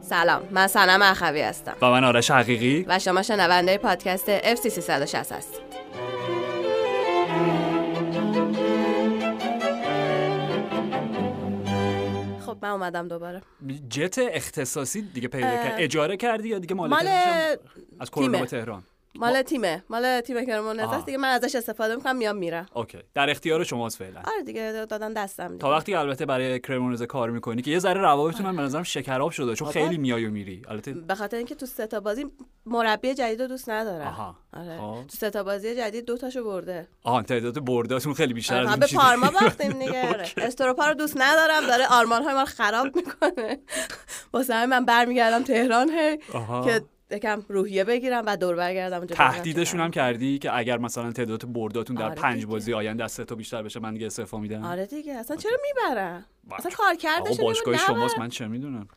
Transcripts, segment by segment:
سلام من سنم اخوی هستم. و من آرش حقیقی. و شما شنونده پادکست FC 360 هستید خب من اومدم دوباره. جت اختصاصی دیگه پیدا کرد. اجاره کردی یا دیگه مال مال از کرونا تهران. مال تیمه مال تیم کرمون آها. است دیگه من ازش استفاده می‌کنم میام میرم اوکی در اختیار شماست فعلا آره دیگه دادن دستم دیگه. تا وقتی البته برای کرمونزه کار می‌کنی که یه ذره روابطتون به نظرم شکراب شده چون. خیلی میای و میری البته به خاطر اینکه تو سه تا بازی مربی جدید دوست ندارم آها. آره خب. تو سه تا بازی جدید دو تاشو برده آها تعداد برداتون خیلی بیشتر از آره، این به چیزی پارما باختیم دیگه. استروپا رو دوست ندارم داره آرمان های ما خراب می‌کنه واسه من برمیگردم تهران هی. که یکم روحیه بگیرم و دور برگردم اونجا تهدیدشون هم کردی که اگر مثلا تعداد برداتون در آره پنج. بازی آینده از سه تا بیشتر بشه من دیگه استعفا میدم. آره دیگه. اصلا چرا می‌برم اصلا کار کردش باشگاه شماست من چه می‌دونم؟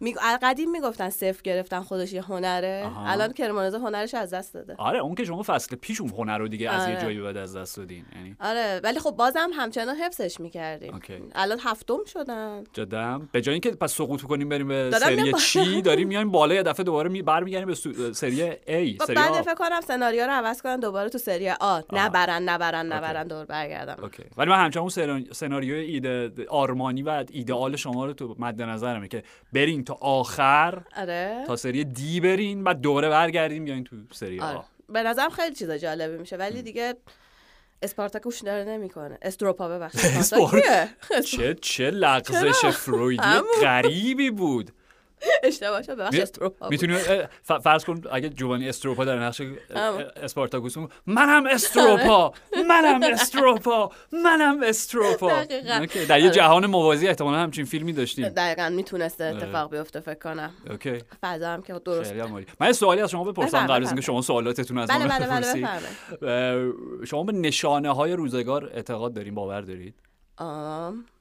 می... قدیم می‌گفتن صفر گرفتن خودش یه هنره. آها. الان کرمانزه هنرش از دست داده. آره اون که شما فصل پیش اون هنر رو دیگه از یه آره. جایی بعد از دست دادین یعنی؟ آره ولی خب بازم همچنان حفظش می‌کردیم. اوکی. الان هفتم شدن. جدم. به جای اینکه پس سقوط کنیم بریم به سری. چی؟ داریم میایم بالا یه دفعه دوباره می برمیگردیم به سو... سری A خب سری بعد فکر کنم سناریو رو عوض کنن دوباره تو سری آ نبرن نبرن. نبرن دور برگردم. اوکی. ولی من همچنان اون سنا- سناریوی ایده آرمانی و ایدئال شما رو تو مد نظرمه که برین تا آخر. آره. تا سری دی برین بعد دوره برگردیم بیاین تو سری آره. آ به نظرم خیلی چیزا جالبی میشه ولی دیگه اسپارتاکوش داره نمی‌کنه. استروپا ببخشید؟ چه چه لغزش فرویدی. غریبی بود. اشتباه شد ببخشید استروپا. می‌تونی فرض کن اگه جوانی استروپا در نقش. اسپارتاکوس بود، منم استروپا منم استروپا منم استروپا. در یه آره. جهان موازی احتمالا همچین فیلمی داشتیم دقیقا می‌تونسته آره. اتفاق بیفته فکر کنم اوکی فضا هم که درست. من سوالی از شما بپرسم قبل از اینکه. شما سوالاتتون از بله من بله بله بپرسید. شما به نشانه های روزگار اعتقاد دارین باور دارید.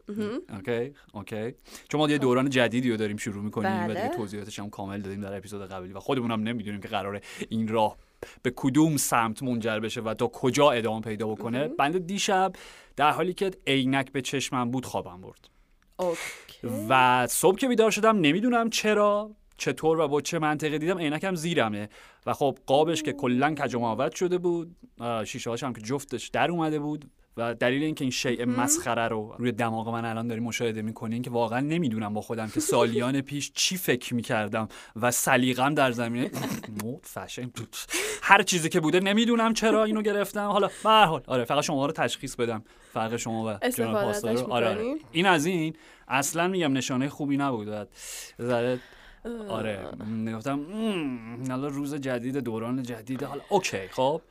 اوکی اوکی. چون ما یه دوران جدیدی رو داریم شروع می‌کنیم و بله. دیگه توضیحاتش هم کامل دادیم در اپیزود قبلی و خودمون هم نمی‌دونیم که قراره این راه به کدوم سمت منجر بشه و تا کجا ادامه پیدا بکنه. بنده دیشب در حالی که عینک به چشمم بود خوابم برد. اوکی. و صبح که بیدار شدم نمی‌دونم چرا چطور و با چه منطقه دیدم عینکم زیرمه. و خب قابش که کلا کج و معوج شده بود شیشه هاش هم که جفتش در اومده بود. و دلیل اینکه این شیء مسخره رو روی دماغ من الان داری مشاهده می‌کنین که واقعا نمی‌دونم با خودم که سالیان پیش چی فکر می‌کردم و سلیقم در زمینه مود فشن هر چیزی که بوده نمی‌دونم چرا اینو گرفتم. حالا به حال آره فقط شما رو تشخیص بدم. فرق شما و جناب پاسدار. آره, آره. می‌کنی؟ این از این. اصلا میگم نشانه خوبی نبود. ذره آره گفتم "مم، حالا روز جدید دوران جدید حالا اوکی خب؟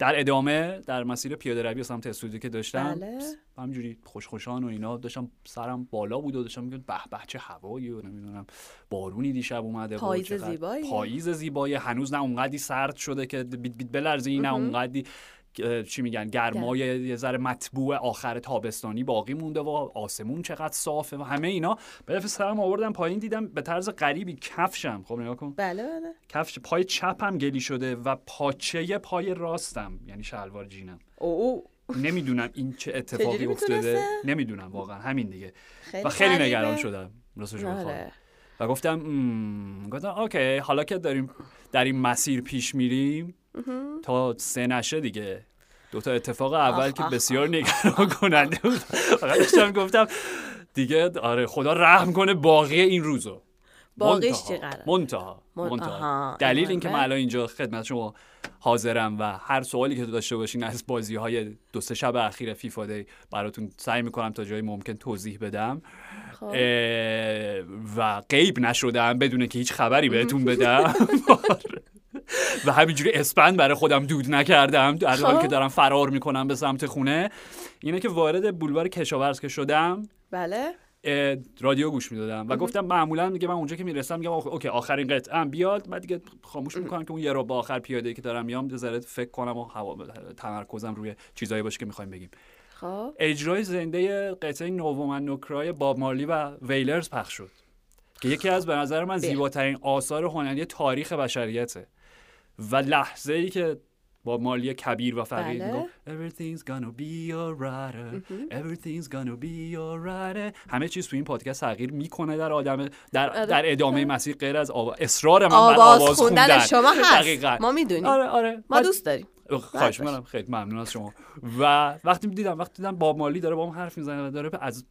در ادامه در مسیر پیاده روی سمت استودیو که داشتم بله. همینجوری خوشخوشان و اینا داشتم سرم بالا بود و داشتم میگم به به چه هوایی و نمی‌دونم بارونی دیشب اومده پاییز زیبایی. پاییز زیبایی هنوز نه اونقدی سرد شده که بیت بیت بلرزی نه اونقدی چی میگن گرمای یه ذره مطبوع آخر تابستانی باقی مونده و آسمون چقدر صافه و همه اینا به سرم آوردم پایین دیدم به طرز غریبی کفشم خب نگاه کن بله بله کفش پای چپم گلی شده و پاچه پای راستم یعنی شلوار جینم او نمی‌دونم این چه اتفاقی افتاده؟ نمی‌دونم واقعا همین دیگه خیلی و خیلی. نگران شدم راستش. آره. و گفتم. گفتم اوکی حالا که داریم در این مسیر پیش میریم تا سه نشه دیگه دو تا اتفاق اول آخ، که آخ، بسیار نگران کننده بود فقط داشتم گفتم دیگه آره خدا رحم کنه باقی این روزو باقیش. چی قراره؟ منتها من- منتها. دلیل این اینکه من. الان اینجا خدمت شما حاضرم و هر سوالی که تو داشته باشین از بازی های دو سه شب اخیر فیفا دی براتون سعی می‌کنم تا جایی ممکن توضیح بدم خب. و غیب نشدم بدون که هیچ خبری بهتون بدم و همینجوری اسپند برای خودم دود نکردم. در حالی خب. که دارم فرار می‌کنم به سمت خونه. اینه که وارد بولوار کشاورز که شدم بله. رادیو گوش می‌دادم و گفتم معمولا دیگه من اونجا که می‌رسم میگم اوکی آخرین قطعه بیاد. بعد دیگه خاموش می‌کنم که اون یه رو با آخر پیاده که دارم میام یه ذره فکر کنم و هوا تمرکزم روی چیزایی باشه که می‌خوایم بگیم. خب. اجرای زنده قطعه نوومن نوکرای باب مارلی و ویلرز پخش شد. که یکی از به نظر من زیباترین آثار هنری تاریخ بشریته. و لحظه ای که با مالی کبیر و فقیر بله. everything's gonna be alright everything's gonna be alright همه چیز تو این پادکست تغییر می‌کنه در آدم در, آره. در ادامه مسیر غیر از آوا... اصرار من بر آواز آواز خوندن خوندن. شما هست. دقیقاً. ما می‌دونیم. آره آره. ما دوست داریم. خواهش باش. می‌کنم. خیلی ممنون از شما. و وقتی دیدم وقتی دیدم باب مالی داره با هم حرف می‌زنه و داره از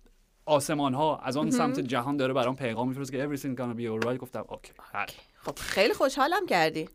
آسمان ها از آن سمت جهان داره برام پیغام میفرسته که everything gonna be alright. گفتم اوکی حل. خب خیلی خوشحالم کردی.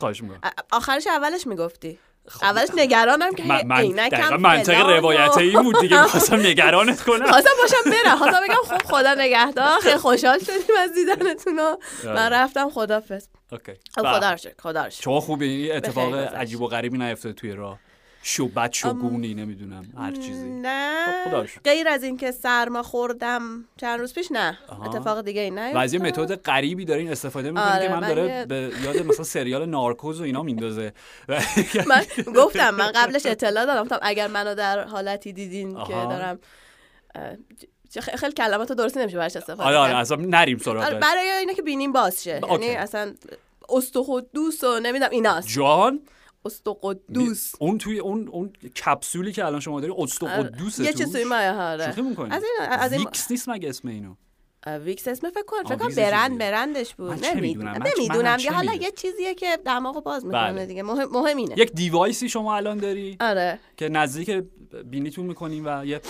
خواهش می‌کنم. آخرش اولش می‌گفتی. اولش نگرانم که من, من عینکم دقیقا منطق روایته این بود دیگه می‌خواستم نگرانت کنم. خواستم باشم برم. خواستم بگم خب خدا نگهدار. خیلی خوشحال شدیم از دیدنتون و من رفتم. خدافظ اوکی. خب بله. خدا رو شکر خدا رو شکر. شما خوبه این اتفاق. عجیب و غریبی نیفتاده توی راه. شو بد شگونی نمی‌دونم هر چیزی نه خب،. غیر از اینکه سرما خوردم چند روز پیش نه آها. اتفاق دیگه ای نه از یه متد غریبی دارین استفاده می‌کنین آره، که من من داره یه- به یاد مثلا سریال نارکوز و اینا میندازه من گفتم من قبلش اطلاع دادم گفتم اگر منو در حالتی دیدین که آها. دارم اه، چه- خیلی خیلی کلمات درستی نمیشه براش استفاده آره آره. اصلا نریم آره، سراغ برای اینه که بینیم باز شه. یعنی اصلا استخدوس و نمی‌دونم ایناست جان استقدوس اون توی اون اون کپسولی که الان شما داری قدوسه یه چیز توی مایه هاره شوخی می‌کنی؟ از این از این ویکس نیست مگه اسم اینو ویکس اسم فکر کنم فکر کنم برند. برندش بود؟ نمی‌دونم نمی‌دونم یه حالا؟ یه چیزیه که دماغو باز می‌کنه بله. دیگه مهم مهم اینه یک دیوایسی شما الان داری آره که نزدیک بینیتون می‌کنیم و یه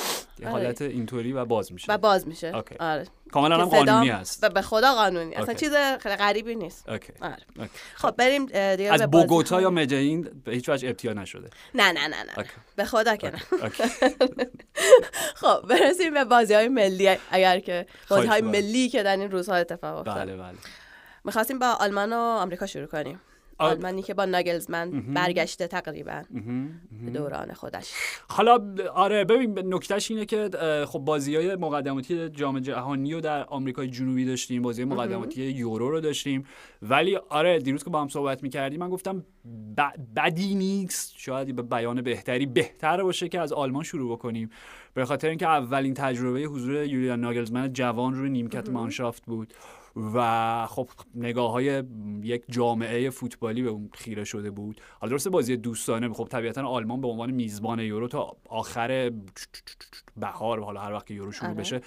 آره. حالت اینطوری و باز میشه و باز میشه اوکی. آره کاملا هم قانونی هست و به خدا قانونی اصلا. چیز خیلی غریبی نیست اوکی. آره. اوکی. خب بریم دیگه به از بوگوتا. یا مدین به هیچ وجه ابتیاع نشده نه نه نه نه اوکی. به خدا که نه. خب برسیم به بازی های ملی اگر که بازی های. ملی که در این روزها اتفاق افتاد بله بله می‌خواستیم با آلمان و آمریکا شروع کنیم آلمانی که با ناگلزمن برگشته تقریبا به دوران خودش. حالا آره ببین نکتهش اینه که خب بازی های مقدماتی جام جهانی رو در آمریکای جنوبی داشتیم بازی مقدماتی یورو رو داشتیم. ولی آره دیروز که با هم صحبت می‌کردیم من گفتم ب- بدی نیست شاید به بیان بهتری بهتر باشه که از آلمان شروع بکنیم. به خاطر اینکه اولین تجربه حضور یولیان ناگلزمن جوان روی نیمکت مانشافت بود. و خب نگاه های یک جامعه فوتبالی به اون خیره شده بود. حالا درسته بازی دوستانه خب طبیعتا آلمان به عنوان میزبان یورو تا آخر بهار حالا هر وقت یورو شروع آره. بشه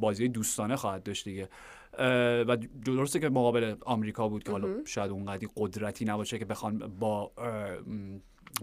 بازی دوستانه خواهد داشت دیگه. و درسته که مقابل آمریکا بود که حالا شاید اونقدی قدرتی نباشه که بخوان با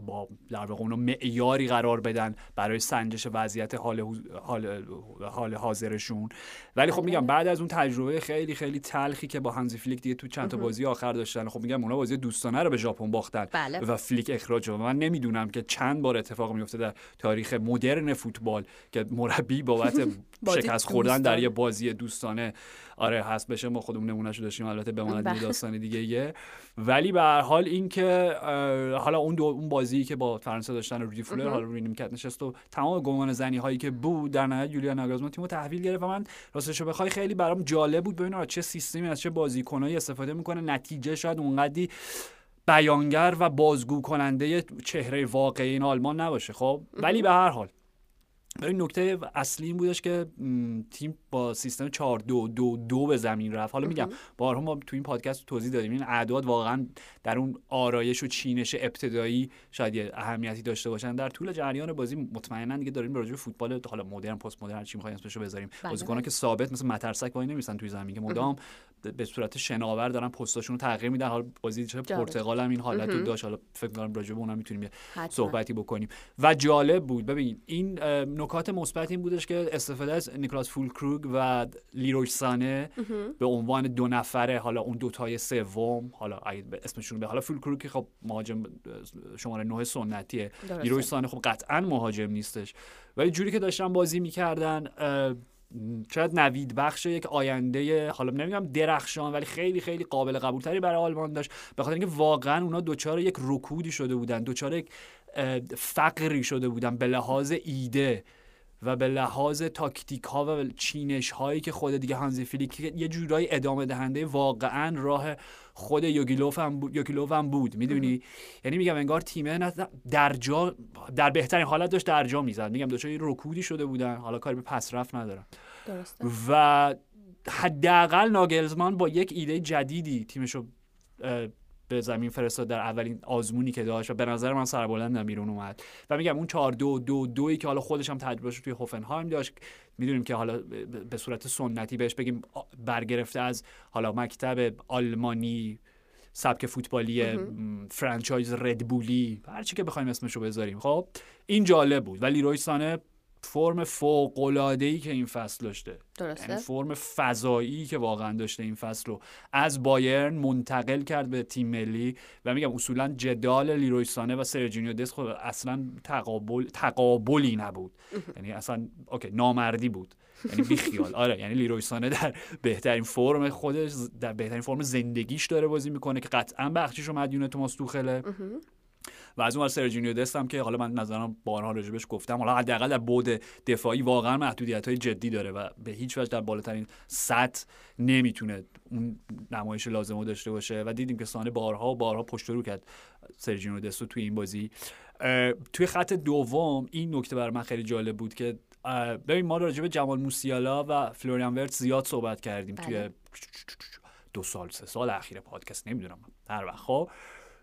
با در واقع اونو معیاری قرار بدن برای سنجش وضعیت حال حال حال حاضرشون ولی خب میگم بعد از اون تجربه خیلی خیلی تلخی که با هانزی فلیک دیگه تو چند تا بازی آخر داشتن خب میگم اونا بازی دوستانه رو به ژاپن باختن بله. و فلیک اخراج و من نمی‌دونم که چند بار اتفاق میفته در تاریخ مدرن فوتبال که مربی بابت شکست خوردن در. یه بازی دوستانه آره هست بشه ما خودمون نمونهشو داشتیم. البته بماند یه بله. داستان دیگه یه ولی به هر حال این که اه، حالا اون دو اون بازی که با فرانسه داشتن روی فولر حالا روی نیمکت نشست و تمام گمان زنی هایی که بود در نهایت یولیا ناگازمان تیمو تحویل گرفت و من راستش رو بخوای خیلی برام جالب بود. ببینم چه سیستمی از چه بازیکنایی استفاده می‌کنه. نتیجه شاید اونقدی بیانگر و بازگو کننده چهره واقعی این آلمان نباشه خب؟ ولی به هر حال ولی نکته اصلی این بودش که تیم با سیستم 4 2 2 2 به زمین رفت. حالا میگم بارها ما تو این پادکست توضیح دادیم. این اعداد واقعا در اون آرایش و چینش ابتدایی شاید یه اهمیتی داشته باشن. در طول جریان بازی مطمئنا دیگه داریم راجع به فوتبال حالا مدرن پست مدرن هر چی می‌خوایم اسمشو بذاریم. بله. بازیکن‌ها که ثابت مثل مترسک وای نمیسن توی زمین که مدام به صورت شناور دارن پستاشون رو تغییر میدن. حالا بازی. پرتغال هم این حالت رو داشت. حالا فکر می‌کنم راجع به اونم می‌تونیم. صحبتی بکنیم. و جالب بود. ببین این نکات مثبت این بودش که استفاده از نیکلاس فولکروگ و لیروی سانه به عنوان دو نفره حالا اون دوتای سوم حالا اسمشون به حالا فولکروگ که خب مهاجم شماره نه سنتیه. درسته. لیروی سانه خب قطعا مهاجم نیستش. ولی جوری که داشتن بازی می‌کردن شاید نوید بخش یک آینده حالا نمیگم درخشان ولی خیلی خیلی قابل قبولتری برای آلمان داشت. به خاطر اینکه واقعا اونا دوچار یک رکودی شده بودن دوچار یک فقری شده بودن به لحاظ ایده. و به لحاظ تاکتیک ها و چینش هایی که خود دیگه هانزی فلیک یه جورایی ادامه دهنده واقعا راه خود یوگیلوف هم بود, یوگیلوف هم بود می‌دونی؟ یعنی میگم انگار تیمه نه در جا در بهترین حالت داشت در جا می‌زد. میگم دچار رکودی شده بودن حالا کاری به پس رفت ندارم. درسته. و حداقل ناگلزمان با یک ایده جدیدی تیمشو به زمین فرستاد در اولین آزمونی که داشت و به نظر من سربلندم بیرون اومد. و میگم اون 4 دو دو دوی که حالا خودش هم تجربهش توی هوفنهایم داشت. می‌دونیم که حالا به صورت سنتی بهش بگیم برگرفته از حالا مکتب آلمانی سبک فوتبالی franchise ردبولی هرچی که بخوایم اسمشو بذاریم. خب این جالب بود. ولی لیروی سانه فرم فوق ای که این فصل داشته. درسته. یعنی فرم فضایی که واقعا داشته این فصل رو از بایرن منتقل کرد به تیم ملی و میگم اصولا جدال لیروی سانه و سرجینیو دس خب اصلا تقابل تقابلی نبود. یعنی اصلا اوکی نامردی بود. یعنی بی خیال. آره یعنی لیروی سانه در بهترین فرم خودش در بهترین فرم زندگیش داره بازی می‌کنه که قطعا بخشیش رو مدیون توماس توخله. و از اون سرجینیو دستم که حالا من نظرم بارها راجبش گفتم حالا حداقل در بود دفاعی واقعا محدودیت های جدی داره و به هیچ وجه در بالاترین سطح نمی‌تونه اون نمایش لازم داشته باشه. و دیدیم که سانه بارها و بارها پشت رو کرد سرجینیو دستو توی این بازی. توی خط دوم این نکته برای من خیلی جالب بود که ببین ما راجع به جمال موسیالا و فلوریان ورت زیاد صحبت کردیم توی بله. دو سال سه سال اخیر پادکست نمی‌دونم هر وقت. خب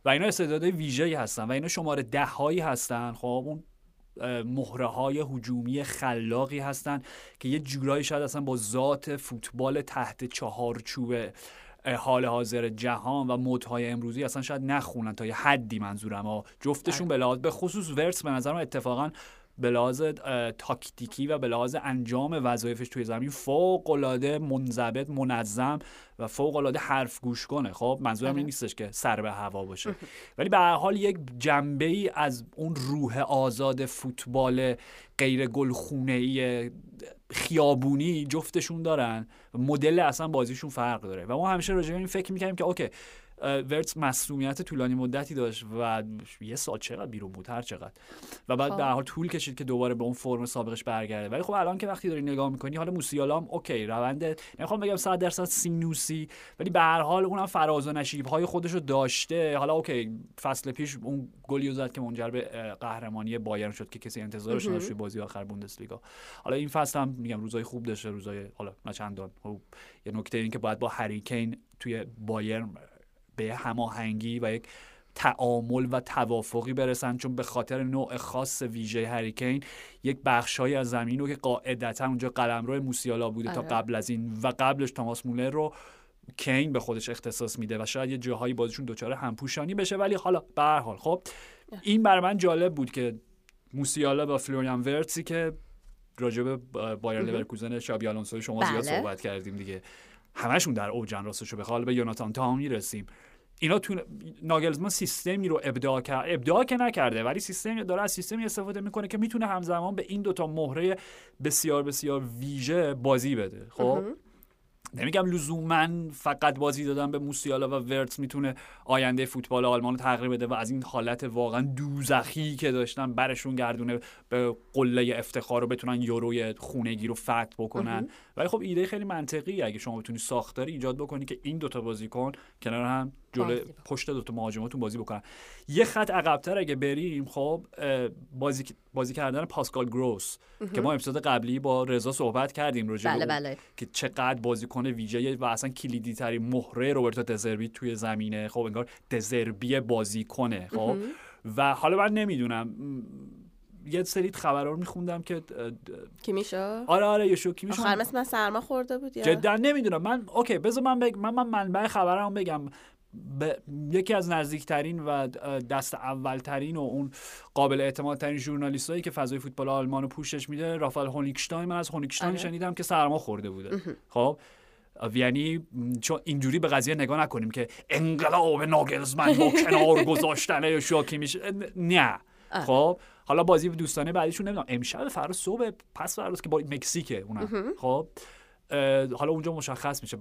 و اینا استعدادهای ویژه‌ای هستن و اینا شماره ده هایی هستن خب اون مهره های هجومی خلاقی هستن که یه جورایی شاید اصلا با ذات فوتبال تحت چهارچوب حال حاضر جهان و مدهای امروزی اصلا شاید نخونن تا یه حدی منظورم ها جفتشون بله. به لحاظ به خصوص ورس به نظر من اتفاقا به لحاظ تاکتیکی و به لحاظ انجام وظایفش توی زمین فوق العاده منضبط منظم و فوق العاده حرف گوش کنه خب منظورم این بله. نیستش که سر به هوا باشه. ولی به هر حال یک جنبه ای از اون روح آزاد فوتبال غیر گلخونه ای خیابونی جفتشون دارن. مدل اصلا بازیشون فرق داره. و ما همیشه راجع به این فکر می‌کنیم که اوکی ورتس مسئولیت طولانی مدتی داشت و یه سال چقدر بیرون بود؟ هر چقدر. و بعد به خب. حالا طول کشید که دوباره به اون فرم سابقش برگرده. ولی خب الان که وقتی داری نگاه می‌کنی حالا موسیالا هم اوکی روندش نمی‌خوام بگم 100 درصد سینوسی ولی به هر حال اونم فراز و نشیب های خودش رو داشته. حالا اوکی فصل پیش اون گلی زد که منجر به قهرمانی بایرن شد که کسی انتظارش نداشت بازی آخر بوندسلیگا. حالا این فصل هم میگم روزای خوب داشته روزای حالا نه چندان خب، یه نکته این که باید با هری کین توی بایرن به هماهنگی و یک تعامل و توافقی برسن چون به خاطر نوع خاص ویژه هریکین یک بخشهایی از زمین رو که قاعدتا اونجا قلمرو موسیالا بوده تا آره. قبل از این و قبلش تاماس مولر رو کین به خودش اختصاص میده و شاید یه جاهایی بازیشون دچار همپوشانی بشه ولی حالا به هر حال خب این بر من جالب بود که موسیالا با فلوریان ورتسی که راجب بایر لورکوزن شابی آلونسو شما زیاد بله. صحبت کردیم دیگه همشون در اوجن راستشو بخوال به یوناتان تا می‌رسیم اینا تو ناگلزمان سیستمی رو ابداع کرد ابداع که نکرده ولی سیستمی داره از سیستمی استفاده می‌کنه که می‌تونه همزمان به این دوتا مهره بسیار بسیار ویژه بازی بده. خب؟ نمیگم لزوما فقط بازی دادن به موسیالا و ورتس می‌تونه آینده فوتبال آلمان رو تغییر بده و از این حالت واقعا دوزخی که داشتن برشون گردونه به قله افتخار رو بتونن یوروی خونگی رو فتح بکنن. ولی خب ایده خیلی منطقی اگه شما بتونی ساختاری ایجاد بکنی که این دوتا بازیکن کنار هم جلو پشت دوتا مهاجماتون بازی بکنن. یه خط عقبتر اگه بریم خب بازی بازی کردن پاسکال گروس که ما اپیزود قبلی با رضا صحبت کردیم راجع بله بله. که چقدر بازیکن ویژه و اصلا کلیدی ترین مهره روبرتو دزربی توی زمینه. خب انگار دزربی بازیکنه خب؟ و حالا من نمی‌دونم. یه سری خبر رو میخوندم که کیمیشا آره آره یشو کیمیشا آخر مثل من سرما خورده بود یا؟ جدا نمی‌دونم. من اوکی بذار من بگ... من من منبع خبرم بگم. به یکی از نزدیکترین و دست اولترین و اون قابل اعتماد ترین ژورنالیست هایی که فضای فوتبال آلمان رو پوشش میده رافال هونیکشتاین. من از هونیکشتاین آره. شنیدم که سرما خورده بوده. خب؟ یعنی چون اینجوری به قضیه نگاه نکنیم که انقلاب ناگلزمن با کنار گذاشتن شاکی میشه. نه. خب حالا بازی دوستانه بعدیشون نمی‌دونم. امشب فردا صبح پس فردا که با مکزیکه اونم. خب حالا اونجا مشخص میشه.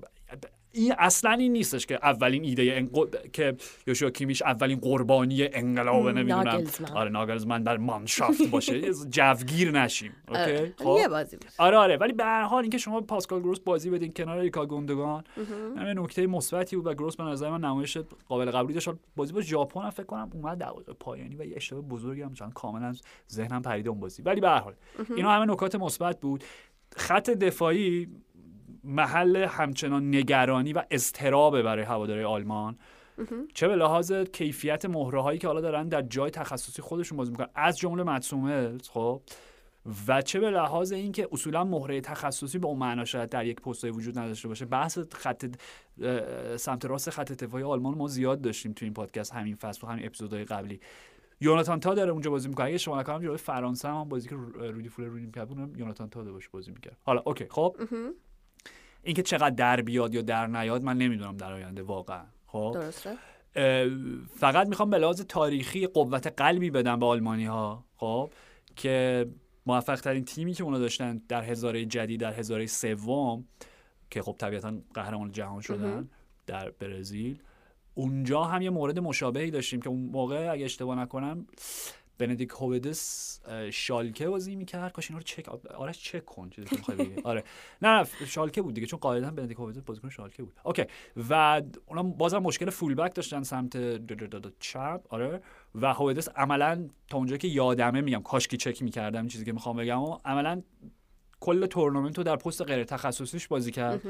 این اصلا این نیستش که اولین ایده انقل... که یوشوا کیمیش اولین قربانی انقلاب نمی‌دونم. آره ناگلزمن در مانشافت باشه. جوگیر نشیم. اوکی؟ خب. یه بازی آره آره. ولی به هر حال اینکه شما پاسکال گروس بازی بدین کنار ریکا گوندگان. همین نکته مثبتی بود و گروس به نظر من نمایش قابل قبولی داشت. بازی با ژاپن فکر کنم اومد دقیقه پایانی و یه اشتباه بزرگی هم چون کاملا ذهنم پریده اون بازی. ولی به هر حال اینا همه نکات مثبت بود. خط دفاعی محل همچنان نگرانی و اضطرابه برای هواداری آلمان. چه به لحاظ کیفیت مهره هایی که حالا دارن در جای تخصصی خودشون بازی می‌کنن. از جمله مدسومه خب. و چه به لحاظ اینکه اصولا مهره تخصصی به اون معنا شاید در یک پستای وجود نداشته باشه. بحث خط سمت راست خط دفاعی آلمان ما زیاد داشتیم تو این پادکست همین فصل و همین اپیزودهای قبلی. یوناتان تا داره اونجا بازی می‌کنه. اگه شما نکنم جلوی فرانسه هم بازی که رودی فولر رودی می‌کرد یوناتان تا باشه بازی می‌کرد. حالا اوکی خب. اینکه چقدر در بیاد یا در نیاد من نمی‌دونم در آینده واقعا خب؟ درسته. فقط می‌خوام به لحاظ تاریخی قوت قلبی بدم به آلمانی ها خب؟ که موفق ترین تیمی که اونا داشتن در هزاره جدید در هزاره سوم که خب طبیعتا قهرمان جهان شدن در برزیل. اونجا هم یه مورد مشابهی داشتیم که اون موقع اگه اشتباه نکنم بندیک هوبدس شالکه بازی می‌کرد. کاش اینا رو چک آرش چک کن چیزی که آره. نه شالکه بود دیگه چون قاعدتا بندیک هوبدس بازیکن شالکه بود. اوکی. و اونا بازم مشکل فول بک داشتن سمت چپ. آره. و هوبدس عملا تا اونجا که یادمه میگم کاش که چک می‌کردم چیزی که می‌خوام بگم. عملا کل تورنمنت رو در پست غیر تخصصیش بازی کرد.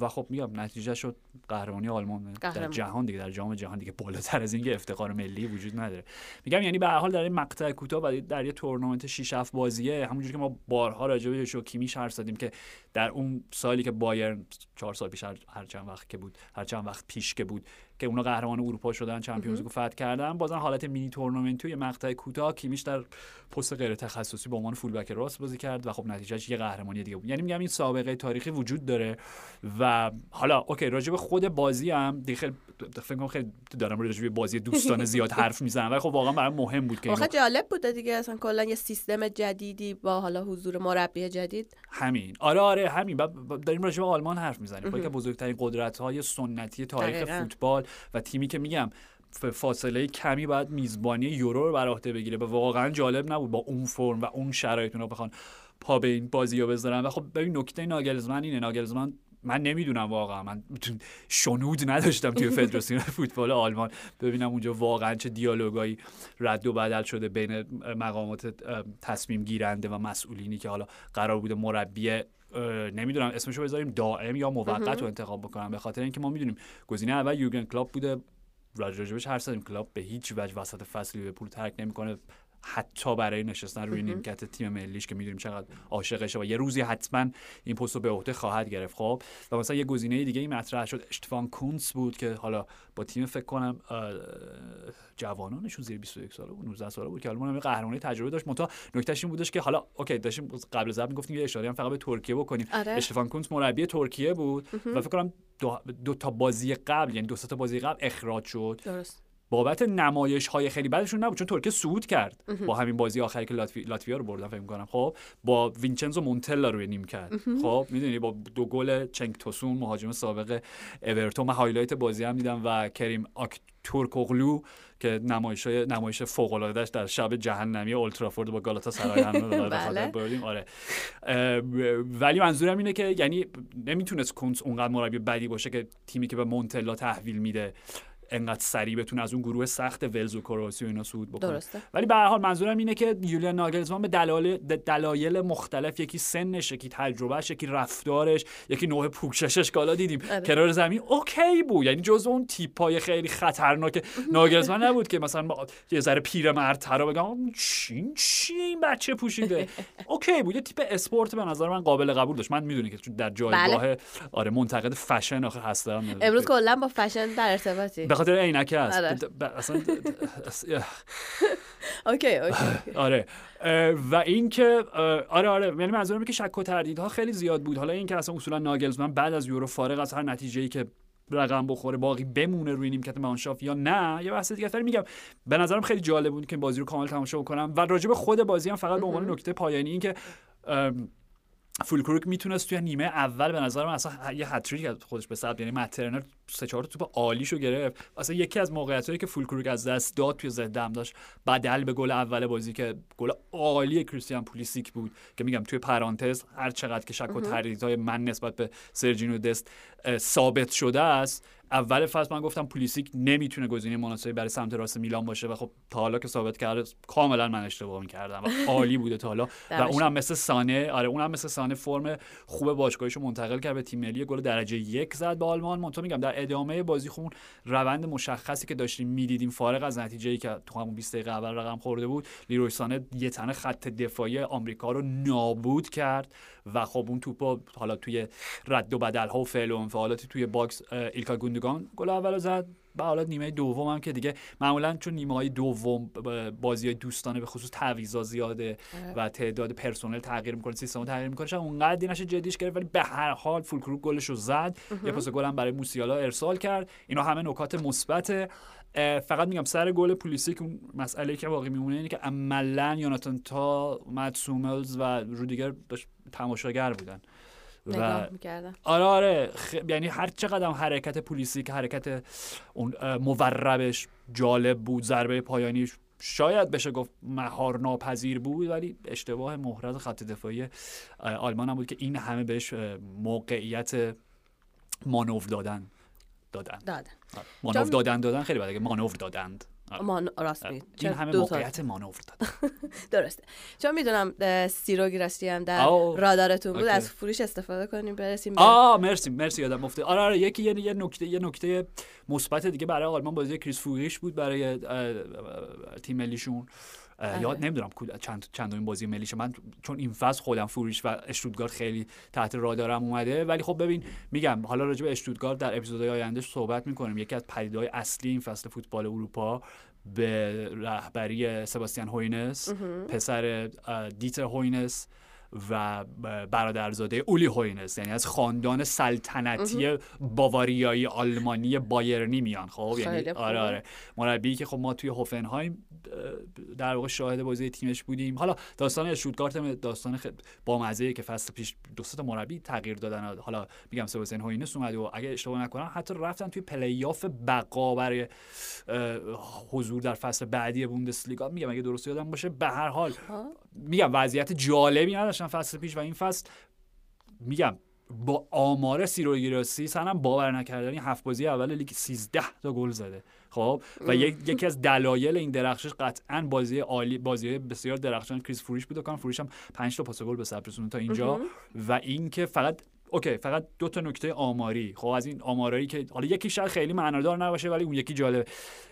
و خب میگم نتیجه شد قهرمانی آلمان در جهان دیگه در جام جهان دیگه. بالاتر از اینکه افتخار ملی وجود نداره. میگم یعنی به هر حال در این مقطع کوتاه و در یه تورنمنت 6 7 بازیه همونجوری که ما بارها راجع به شوکیمی حرف زدیم که در اون سالی که بایرن 4 سال پیش هر چند وقت که بود هر چند وقت پیش که بود که اونا قهرمان اروپا شدن چمپیونز لیگ فتح کردن. بازم حالت مینی تورنمنتی یه مقطع کوتاه کیمیش در پست غیر تخصصی به عنوان فول بک راست بازی کرد و خب نتیجهش یه قهرمانی دیگه بود. یعنی میگم این سابقه تاریخی وجود داره و حالا اوکی راجع به خود بازی هم دیگه خیلی فکر کنم خیلی دارم راجع به بازی دوستانه زیاد حرف می‌زنم ولی خب واقعا برام مهم بود که واقعا جالب بوده دیگه اصلا کلا یه سیستم جدیدی با حالا حضور مربی جدید. همین. آره آره همین. داریم راجع به آلمان حرف می‌زنیم. که بزرگترین قدرت های سنتی تاریخ فوتبال و تیمی که میگم فاصله کمی باید میزبانی یورو رو بر عهده بگیره و واقعا جالب نبود با اون فرم و اون شرایط اونا بخوان پا به این بازی رو بذارن و خب ببین نکته ناگلزمن اینه. ناگلزمن من نمی‌دونم واقعا. من شنود نداشتم توی فدراسیون فوتبال آلمان. ببینم اونجا واقعا چه دیالوگایی رد و بدل شده بین مقامات تصمیم گیرنده و مسئولینی که حالا قرار بوده مربی نمی‌دونم اسمشو بذاریم دائم یا موقت رو انتخاب بکنم. به خاطر اینکه ما می‌دونیم گزینه اول یورگن کلوپ بوده راجبش حرف زدیم. کلوپ به هیچ وجه وسط فصلی لیورپول ترک نمی‌کنه. حتی برای نشستن روی نیمکت تیم ملیش که می‌دونیم چقدر عاشقشه و یه روزی حتما این پست رو به عهده خواهد گرفت. خب و مثلا یه گزینه دیگه ای مطرح شد. اشتفان کونتس بود که حالا با تیم فکر کنم جوانانشون زیر 21 ساله بود 19 ساله بود که آلمان هم قهرمانی تجربه داشت. منتها نکتهش این بودش که حالا اوکی داشتیم قبل از می‌گفتیم یه اشاره هم فقط به ترکیه بکنیم. آره. اشتفان کونتس مربی ترکیه بود و فکر کنم دو, دو تا بازی قبل یعنی دو تا بازی قبل اخراج شد. درست. بابت نمایش های خیلی بدشون نبود چون ترکیه صعود کرد. با همین بازی آخری که لاتوی... لاتویا رو بردن فکر کنم خب با وینچنزو مونتلا روی نیمکت. خب می‌دونی با دو گل چنگ توسون مهاجم سابق اورتون من highlight بازی هم دیدم و کریم آکتورک‌اوغلو که نمایش نمایش فوق العاده در شب جهنمی اولترافورد با گالاتاسرای هم بله. بردیم. آره. ولی منظورم اینه که یعنی نمی‌تونست کونتس اونقدر مربی بدی باشه که تیمی که به مونتلا تحویل میده انقدر سریع بتونه از اون گروه سخت ولز و کرواسی و اینا صعود بکنه. درسته. ولی به هر حال منظورم اینه که یولیان ناگلزمان به دلایل دلایل مختلف یکی سنش یکی تجربهش یکی رفتارش یکی نوع پوششش حالا دیدیم آره. کنار زمین اوکی بود. یعنی جزو اون تیپای خیلی خطرناک ناگلزمان نبود که مثلا یه ذره پیرمردترا بگن این چیه این بچه پوشیده؟ اوکی بود. یه تیپ اسپورت به نظر من قابل قبول داشت. من می‌دونی که در جایگاه بله. آره منتقد فشن آخه هستم. امروز کلا با فشن در ارتباطی. خاطر عینک. اصلا اوکی اوکی آره. و اینکه آره آره. یعنی منظورم که شک و تردیدها خیلی زیاد بود. حالا اینکه اصلا اصولا ناگلزمن بعد از یورو فارغ از هر نتیجه‌ای که رقم بخوره باقی بمونه روی نیمکت مانشافت یا نه یه بحث دیگه میگم به نظرم خیلی جالب بود که بازی رو کامل تماشا بکنم. و راجع به خود بازی هم فقط به عنوان نکته پایانی این که فولکروک می‌تونست توی نیمه اول به نظرم اصلا یه هتریک از خودش به ثبت یعنی مترنر سه چهار توپ عالیشو گرفت. اصلا یکی از موقعیتایی که فولکروک از دست داد توی زدم داشت بدل به گل اول بازی که گل عالی کریستیان پولیسیک بود که میگم توی پرانتز هر چقدر که شک و تردیدهای من نسبت به سرجینو دست ثابت شده است. اول فصل من گفتم پولیسیک نمی‌تونه گزینه مناسبی برای سمت راست میلان باشه و خب تا حالا که ثابت کرده کاملا من اشتباه می‌کردم و عالی بوده تا حالا. و اونم مثل سانه آره اونم مثل سانه فرم خوب باشگاهیشو منتقل کرد به تیم ملی گل درجه یک زد به آلمان. منتها میگم در ادامه بازی خون روند مشخصی که داشتیم می‌دیدیم فارغ از نتیجه ای که تو همون 20 دقیقه اول رقم خورده بود لیروی سانه یه تنه خط دفاعی آمریکا رو نابود کرد و خب اون توپا حالا توی رد و بدل ها و فعل و انفعالاتی توی box ایلکای گوندوغان گل اول زد. و حالا نیمه دوم هم که دیگه معمولا چون نیمه های دوم بازی های دوستانه به خصوص تعویضا زیاده. و تعداد پرسنل تغییر می‌کنه سیستم تغییر می‌کنه شاید اونقدر نشه جدیش گرفت ولی به هر حال فول کروپ گلش رو زد یه پاس گل هم برای موسیالا ارسال کرد. اینا همه نکات مثبت فقط میگم سر گل پولیسیک اون مسئله که واقعی میمونه اینه که عملا یوناتان تا مات سوملز و رودیگر تماشاگر بودن. و آره آره یعنی هر چقدر حرکت پلیسی که حرکت اون موربش جالب بود ضربه پایانیش شاید بشه گفت مهار ناپذیر بود ولی اشتباه محرز خط دفاعی آلمان هم بود که این همه بهش موقعیت مانور دادن دادن دادن آره. مانور دادن دادن خیلی بده مانور دادند. مان راست این همه موقعیت مانور دادن درسته. چون می‌دونم سیرو گراستی هم در رادارتون بود از فروش استفاده کنیم برسیم آ مرسی مرسی یادم افتاد آره آره یکی یه یه نکته یه نکته مثبت دیگه برای آلمان بازی کریس فوریش بود برای تیم ملیشون. یاد آره. نمی‌دونم چند چند این بازی ملیشه. من چون این فصل خودم فوریش و اشتودگارد خیلی تحت رادارم اومده. ولی خب ببین میگم حالا راجع به اشتودگارد در اپیزودهای آینده صحبت می‌کنیم. یکی از پدیده‌های اصلی این فصل فوتبال اروپا به رهبری سباستیان هوینس پسر دیتر هوینس و برادرزاده اولی هوینس یعنی از خاندان سلطنتی باواریایی آلمانی بایرنی میان خب؟ یعنی آره آره. مربی که خب ما توی هوفنهایم در واقع شاهد بازی تیمش بودیم. حالا داستان اشتوتگارت داستان خب بامزه که فصل پیش دو تا مربی تغییر دادن. حالا میگم سباستین هوینس اومد و اگه اشتباه نکنم حتی رفتن توی پلی‌آف بقا برای حضور در فصل بعدی بوندسلیگا. میگم اگه درست یادم باشه به هر حال میگم وضعیت جالبی نداشتن فصل پیش و این فصل. میگم با آمار سرهو گیراسی سنم باور نکردنی هفت بازی اول لیگ 13 تا گل زده. خب؟ و یکی از دلایل این درخشش قطعا بازی عالی بازی بسیار درخشان. کریس فروش بود کان فروش هم 5 تا پاس گل به ثبت تا اینجا. و اینکه فقط اوکی فقط دو تا نکته آماری. خب از این آمارایی که حالا یکی شاید خیلی معنادار نباشه ولی اون یکی جالبه.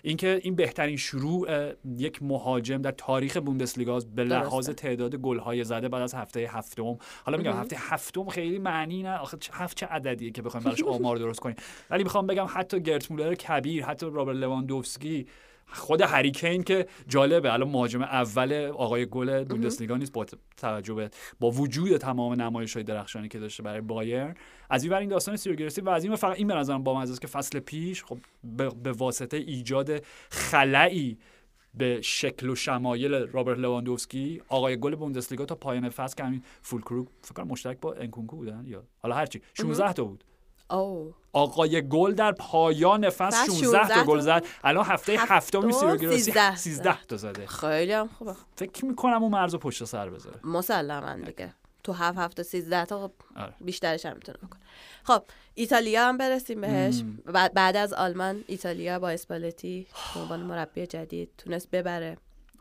اینکه این بهترین شروع یک مهاجم در تاریخ بوندسلیگا به لحاظ تعداد گل‌های زده بعد از هفته هفتم. حالا میگم هفته هفتم خیلی معنی نه. آخه هفت چه عددیه که بخوایم براش آمار درست کنیم. ولی می‌خوام بگم حتی گرت مولر کبیر حتی رابرت لواندوفسکی خود هری کین که جالبه. الان مهاجم اول آقای گل بوندسلیگا نیست با توجه به با وجود تمام نمایش های درخشانی که داشته برای بایرن. از این این داستان سرهو گیراسی و از این فقط این به نظرم باعث که فصل پیش خب به واسطه ایجاد خلایی به شکل و شمایل رابرت لواندوفسکی آقای گل بوندسلیگا تا پایان فصل که همین فولکروگ فکر مشترک با انکونکو بودن یا حالا هرچی. 16 تا بود. او. آقای گل در پایان فصل 16 تا گل زد الان هفته هفتم سیروگراسی 13 تا. زده. خیلی هم خوبه. فکر می‌کنم اون مرز پشت سر بذاره. مسلما دیگه. تو هفت هفته 13 تا آره. بیشترش هم می‌تونه بکنه. خب ایتالیا هم برسیم بهش. بعد از آلمان ایتالیا با اسپالتی به عنوان مربی جدید تونست ببره.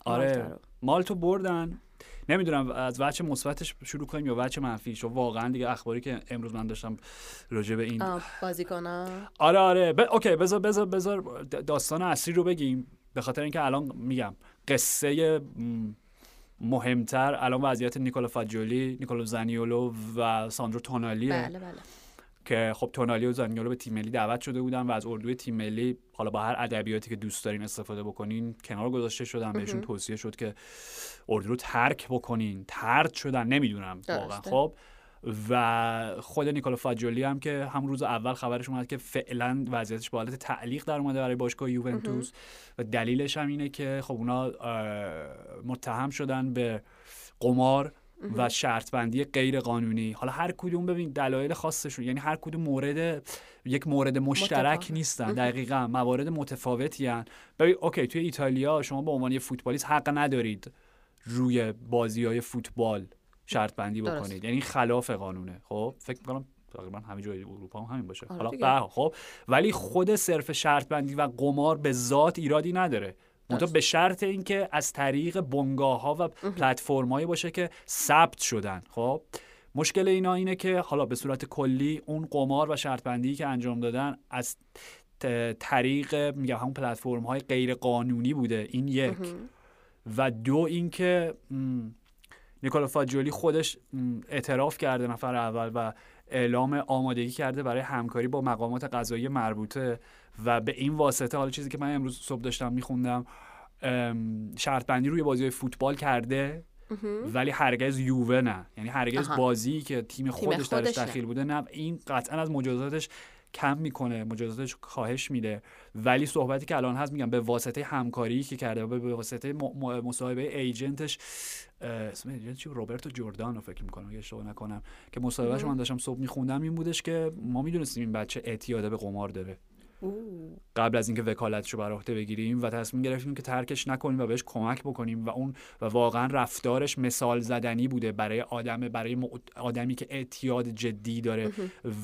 آره. مالتو بردن. نمی‌دونم از وجه مثبتش شروع کنیم یا وجه منفیش و واقعا دیگه اخباری که امروز من داشتم راجع به این بازیکن‌ها آره آره. ب... اوکی بذار بذار بذار داستان اصلی رو بگیم. به خاطر اینکه الان میگم قصه مهمتر الان وضعیت نیکولا فاجولی نیکولا زانیولو و ساندرو تونالیه. بله بله. که خب تونالی و زانیولو به تیم ملی دعوت شده بودن و از اردوی تیم ملی حالا با هر ادبیاتی که دوست دارین استفاده بکنین کنار گذاشته شدن بهشون توصیه شد که اردو رو ترک بکنین. ترد شدن نمی‌دونم. واقعا خب. و خود نیکولا فاجولی هم که هم روز اول خبرش اومد که فعلا وضعیتش به حالت تعلیق در اومده برای باشگاه یوونتوس. و دلیلش هم اینه که خب اونا متهم شدن به قمار و شرط بندی غیر قانونی. حالا هر کدوم ببین دلایل خاصشون یعنی هر کدوم مورد یک مورد مشترک نیستن. دقیقا موارد متفاوتی هن. ببین اوکی توی ایتالیا شما به عنوان یه فوتبالیست حق ندارید روی بازی های فوتبال شرط بندی بکنید. یعنی خلاف قانونه. خب فکر می‌کنم تقریبا همه جای اروپا هم همین باشه. آره حالا خب ولی خود صرف شرط بندی و قمار به ذات ایرادی نداره. منتها به شرط اینکه از طریق بنگاه ها و پلتفرمایی باشه که ثبت شدن. خب مشکل اینا اینه که حالا به صورت کلی اون قمار و شرط بندی که انجام دادن از طریق میگم همون پلتفرم های غیر قانونی بوده. این یک. و دو اینکه نیکولا فاجولی خودش اعتراف کرده نفر اول و اعلام آمادگی کرده برای همکاری با مقامات قضایی مربوطه و به این واسطه حالا چیزی که من امروز صبح داشتم میخوندم شرط بندی روی بازی فوتبال کرده ولی هرگز یووه نه. یعنی هرگز بازی که تیم خودش, درش دخیل بوده نه. این قطعا از مجازاتش کم می‌کنه مجازاتش کاهش میده. ولی صحبتی که الان هست میگم به واسطه همکاری که کرده و به واسطه مصاحبه ایجنتش اسم چی؟ روبرتو جوردانو فکر می‌کنم اگه اشتباه نکنم که مصاحبهش من داشتم صبح میخوندم این بودش که ما می‌دونستیم این بچه اعتیاده به قمار داره. قبل از اینکه وکالتش رو بر عهده بگیریم و تصمیم گرفتیم که ترکش نکنیم و بهش کمک بکنیم و اون و واقعا رفتارش مثال زدنی بوده برای آدم برای آدمی که اعتیاد جدی داره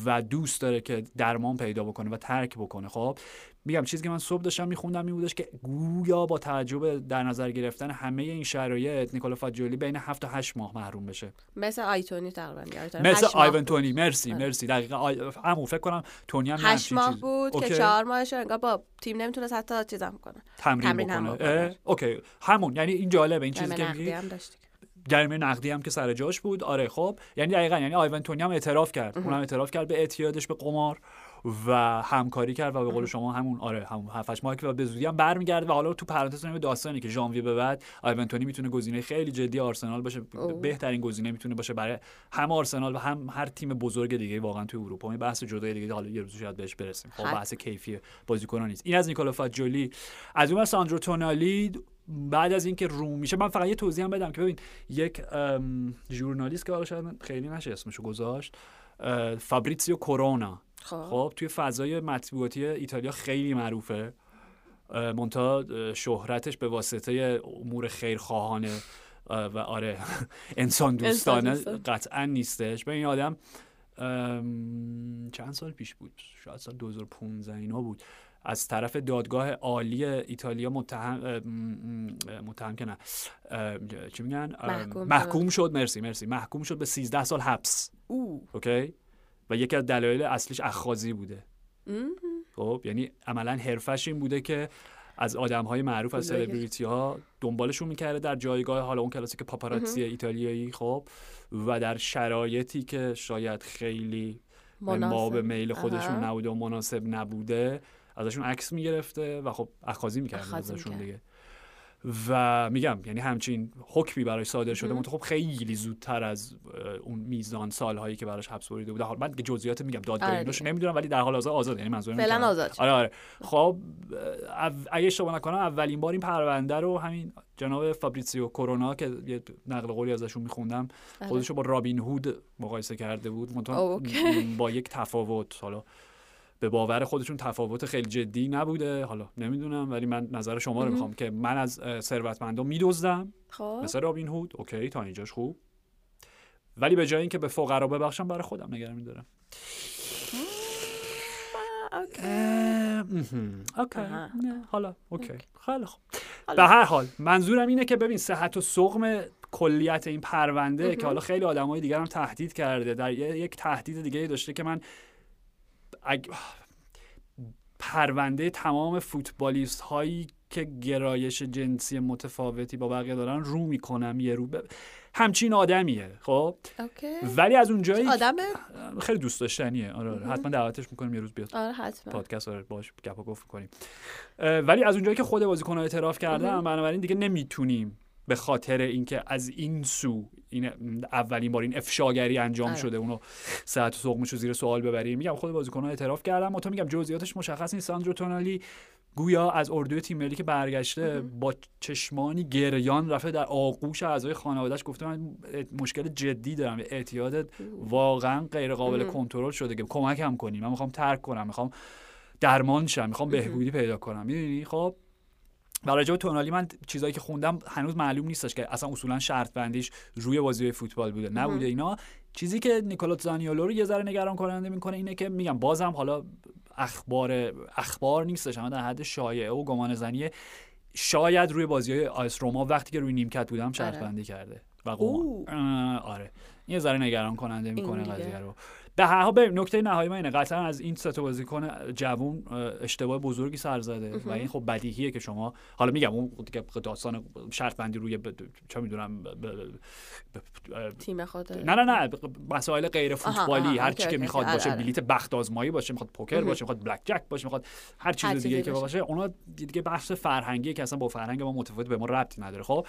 و دوست داره که درمان پیدا بکنه و ترک بکنه. خب میگم چیزی که من صبح داشتم میخوندم این بودش که گویا با توجه در نظر گرفتن همه این شرایط نیکولا فاجولی بین 7 تا 8 ماه محروم بشه. مثل آیتونی تقریبا. مثل ایوان تونی. مرسی آره. مرسی. دقیقاً. آی... همون فکر کنم تونی هم 8 ماه بود okay. که 4 ماهش انگار با تیم نمی‌تونست حتی چیزام کنه تمرین, تمرین بکنه, بکنه. okay. همون. یعنی این جالبه. این چیزی که میگی جریمه نقدی هم که سر جاش بود. آره خب. یعنی دقیقا. یعنی آیون تونی هم اعتراف کرد. اونم اعتراف کرد به اعتیادش به قمار. و همکاری کرد و به قول شما همون آره همون 7 ماه که به زودی هم برمیگرده و حالا تو پرانتز داستانی که ژانویه به بعد آیونتونی می‌تونه گزینه خیلی جدی آرسنال باشه بهترین گزینه می‌تونه باشه برای هم آرسنال و هم هر تیم بزرگ دیگه واقعا تو اروپا. این بحث جدای دیگه حالا یه روز شاید بهش برسیم. خب بحث کیفی بازیکنان نیست. این از نیکولا فاجولی از اون ساندرو تونالی بعد از اینکه روم میشه من فقط یه توضیح هم بدم که ببین یک ژورنالیست که حالا شاید خیلی نشه اسمشو گذاشت فابریتسیو کورونا. خب. خب توی فضای مطبوعاتی ایتالیا خیلی معروفه. منتها شهرتش به واسطه امور خیرخواهانه و آره انسان دوستانه قطعا نیستش. به این آدم چند سال پیش بود؟ شاید سال 2015 اینا بود. از طرف دادگاه عالی ایتالیا متهم متهم که نه. چی میگن؟ محکوم, محکوم شد. مرسی مرسی. محکوم شد به 13 سال حبس. اوکی؟ و یکی از دلایل اصلیش اخاذی بوده. خب یعنی عملا حرفش این بوده که از آدم های معروف از سلبریتی ها دنبالشون می‌کرده در جایگاه حالا اون کلاسیک پاپاراتسی ایتالیایی خب و در شرایطی که شاید خیلی ما به میل خودشون نبوده و مناسب نبوده ازشون عکس می‌گرفته و خب اخاذی می‌کرده ازشون دیگه. و میگم یعنی همچین حکمی برای صادر شده من خب خیلی زودتر از اون میزان سالهایی که براش حبس بریده بود. حال من جزئیات میگم دادگاهی آره نمی‌دونم ولی در حال حاضر آزاد یعنی منظورم فعلا آزاد آره آره. خب اگه اشتباه نکنم اولین بار این پرونده رو همین جناب فابریتسیو کرونا که یه نقل قولی ازشون میخوندم بله. خودش با رابین هود مقایسه کرده بود. با یک تفاوت حالا به باور خودشون تفاوت خیلی جدی نبوده. حالا نمی‌دونم ولی من نظر شما رو می‌خوام که من از ثروتمندان میدزدم. خب. مثل رابین هود. اوکی تا اینجاش خوب. ولی به جای اینکه به فقرا ببخشم برای خودم نگران میدارم اوکی. حالا اوکی. خیلی خوب. به هر حال منظورم اینه که ببین صحت و سقم کلیت این پرونده که حالا خیلی آدمای دیگر هم تهدید کرده در یک تهدید دیگه داشته که من. پرونده تمام فوتبالیست هایی که گرایش جنسی متفاوتی با بقیه دارن رو می‌کنم یه رو. ب... همچین آدمیه خب؟ ولی از اونجایی آدم خیلی دوست داشتنیه. آره, آره. حتما دعوتش می‌کنیم یه روز بیاد آره حتما. پادکست آره باش گپا گفت کنیم. ولی از اونجایی که خود بازیکن اعتراف کردن بنابراین دیگه نمی‌تونیم به خاطر اینکه از این سو این اولین بار این افشاگری انجام آره. شده اونو و سقمش رو زیر سوال ببریم. میگم خود بازیکن‌ها اعتراف کردم تو میگم جزئیاتش مشخص نیست. ساندرو تونالی گویا از اردوی تیم ملی که برگشته با چشمانی گریان رفته در آغوش اعضای خانوادهش گفته من مشکل جدی دارم. اعتیاد واقعا غیر قابل کنترل شده که کمکم کنی من می‌خوام ترک کنم. می‌خوام درمان شم. می‌خوام بهبودی پیدا کنم. می‌دونی؟ خب و راجع تونالی من چیزایی که خوندم هنوز معلوم نیستش که اصلا اصولا شرط بندیش روی بازی فوتبال بوده. نبوده اینا. چیزی که نیکولا زانیولو رو یه ذره نگران کننده می‌کنه اینه که میگم بازم حالا اخبار اخبار نیستش اما در حد شایعه و گمان زنیه. شاید روی بازی های آیس روما وقتی که روی نیمکت بودم شرط آره. بندی کرده. و آره. یه ذره نگران کننده می‌کنه قضیه رو. به هر حال نکته نهایی ما اینه قطعا از این سه تا بازیکن جوون اشتباه بزرگی سر زده و این خب بدیهیه که شما حالا میگم اون داستان شرط بندی روی چه می‌دونم تیم خود. نه نه نه مسائل غیر فوتبالی هر چی که می‌خواد باشه آره، آره. بلیت بخت آزمایی باشه می‌خواد پوکر باشه می‌خواد بلک جک باشه می‌خواد هر چیز دیگه که باشه اونا دیگه بحث فرهنگی که اصلا با فرهنگ ما متفاوت به ما ربطی نداره خب؟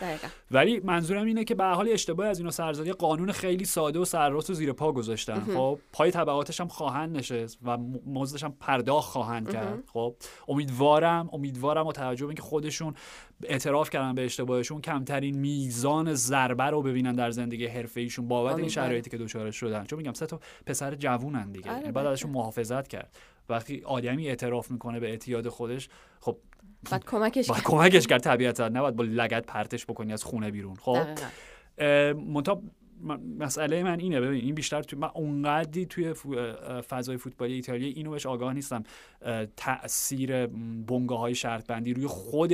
ولی منظورم اینه که به حال اشتباه از اینا سرزدی قانون خیلی ساده و سرراست و زیر پا گذاشتن خب؟ پای طبقاتش هم خواهند نشست و مزدش هم پرداخت خواهند کرد. خب امیدوارم امیدوارم با توجه به اینکه خودشون اعتراف کردن به اشتباهشون کمترین میزان ضربه رو ببینن در زندگی حرفه ایشون بابت این شرایطی که دچارش شدن. چون میگم سه تا پسر جوونن دیگه. آره یعنی بعد ازشون محافظت کرد. وقتی آدمی اعتراف می‌کنه به اعتیاد خودش خب بعد کمکش بعد کمکش کرد طبیعتا. نباید با لگت پرتش بکنی از خونه بیرون. خب منتها مسئله من اینه ببین این بیشتر توی من اونقدی توی فضای فوتبالی ایتالیا اینو بهش آگاه نیستم. تاثیر بنگاه های شرط بندی روی خود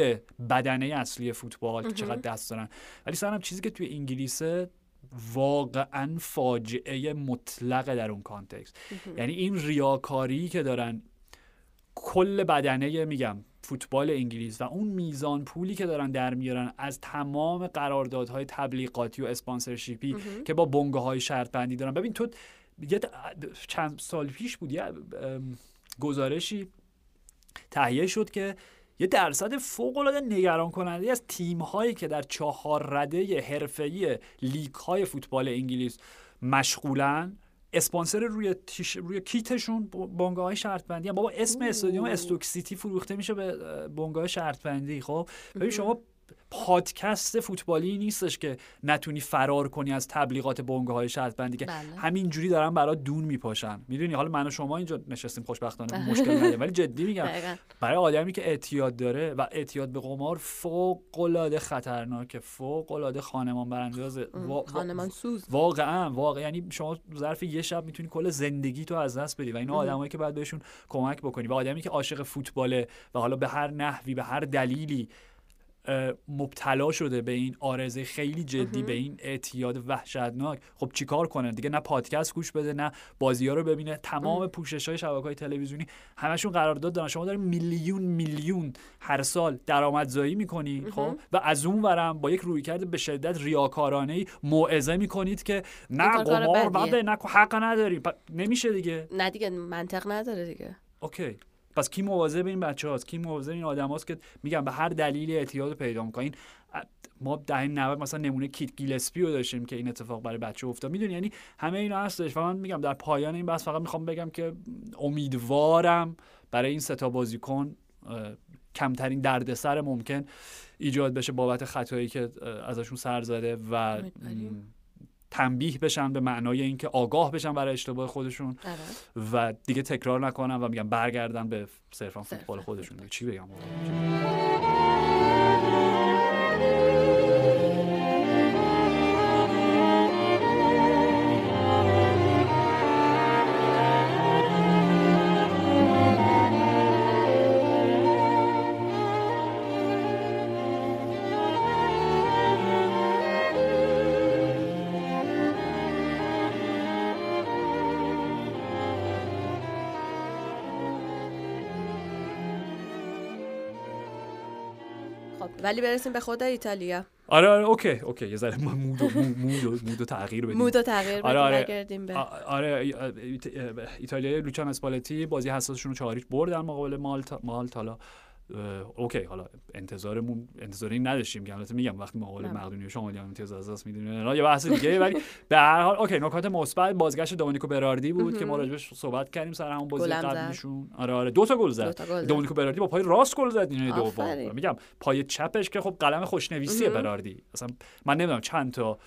بدنه اصلی فوتبال که چقدر دست دارن. ولی سرم چیزی که توی انگلیس واقعا فاجعه مطلقه در اون context. یعنی این ریاکاری که دارن کل بدنه میگم فوتبال انگلیس و اون میزان پولی که دارن در میارن از تمام قراردادهای تبلیغاتی و sponsorship ی که با بنگاه های شرط بندی دارن. ببین تو یه چند سال پیش بود یه گزارشی تهیه شد که یه درصد فوق العاده نگران کننده از تیم هایی که در چهار رده حرفه‌ای لیگ های فوتبال انگلیس مشغولن اسپانسر روی تیش... روی کیتشون بنگاه های شرط بندی بابا اسم استادیوم استوک سیتی فروخته میشه به بنگاه شرط بندی خب؟ ببین شما پادکست فوتبالی نیستش که نتونی فرار کنی از تبلیغات بنگاه های شرط بندی که بله. همینجوری دارن برای دون میپاشن. می‌دونی؟ حالا من و شما اینجا نشستیم خوشبختانه. مشکل نداره ولی جدی میگم برای آدمی که اعتیاد داره و اعتیاد به قمار فوق العاده خطرناکه. فوق العاده خانمان برانداز. وا... خانمان سوز. واقعا واقعا. یعنی شما ظرف یه شب می‌تونی کل زندگی تو از دست بدی و اینا آدمایی که بعد بهشون کمک بکنی. و آدمی که عاشق فوتباله و حالا به هر نحوی به هر دلیلی مبتلا شده به این آرزه خیلی جدی به این اعتیاد وحشتناک. خب چیکار کنه؟ دیگه نه پادکست گوش بده نه بازی ها رو ببینه. تمام پوشش های شبکه های تلویزیونی همشون قرارداد دارن. شما دارین میلیون میلیون هر سال درآمدزایی می‌کنی خب؟ و از اون ورم با یک رویکرد به شدت ریاکارانه ای موعظه می‌کنید که نه قمار بده نه حق نداری نمیشه دیگه. نه دیگه منطق نداره دیگه. okay. پس کی مواظب این بچه هاست کی مواظب این آدم هاست که میگن به هر دلیلی اعتیاد پیدا می‌کنین؟ ما دهه 90 مثلا نمونه کیت گیلسپی رو داشتیم که این اتفاق برای بچه افتاد. می‌دونی؟ یعنی همه اینا هستش. و من میگم در پایان این بحث فقط می‌خوام بگم که امیدوارم برای این سه تا بازیکن کمترین دردسر ممکن ایجاد بشه بابت خطایی که ازشون سر زده و تنبیه بشن به معنای اینکه آگاه بشن برای اشتباه خودشون. آره. و دیگه تکرار نکنن و میگم برگردن به صرفا فوتبال خودشون. چی بگم؟ ولی برسیم به خود ایتالیا. آره آره okay okay یه ذره mood و mood mood تغییر بدیم. mood و تغییر آره آره به آره ایتالیا لوچانو اسپالتی بازی حساسشون رو چهار هیچ برد در مقابل مالتا مالتا okay حالا انتظارمون انتظاری این نداشتیم که البته میگم وقتی مقابل مقدونیه شمالی امتیاز از دست می‌دیم یه بحث دیگه ولی به هر حال okay نکات مثبت بازگشت دومینیکو براردی بود که ما راجبش صحبت کردیم سر همون بازی قبلیشون. آره آره دو تا گل زد. دومینیکو براردی با پای راست گل زد این دوم. میگم پای چپش که خب قلم خوشنویسی براردی اصلا من نمی‌دونم چند تا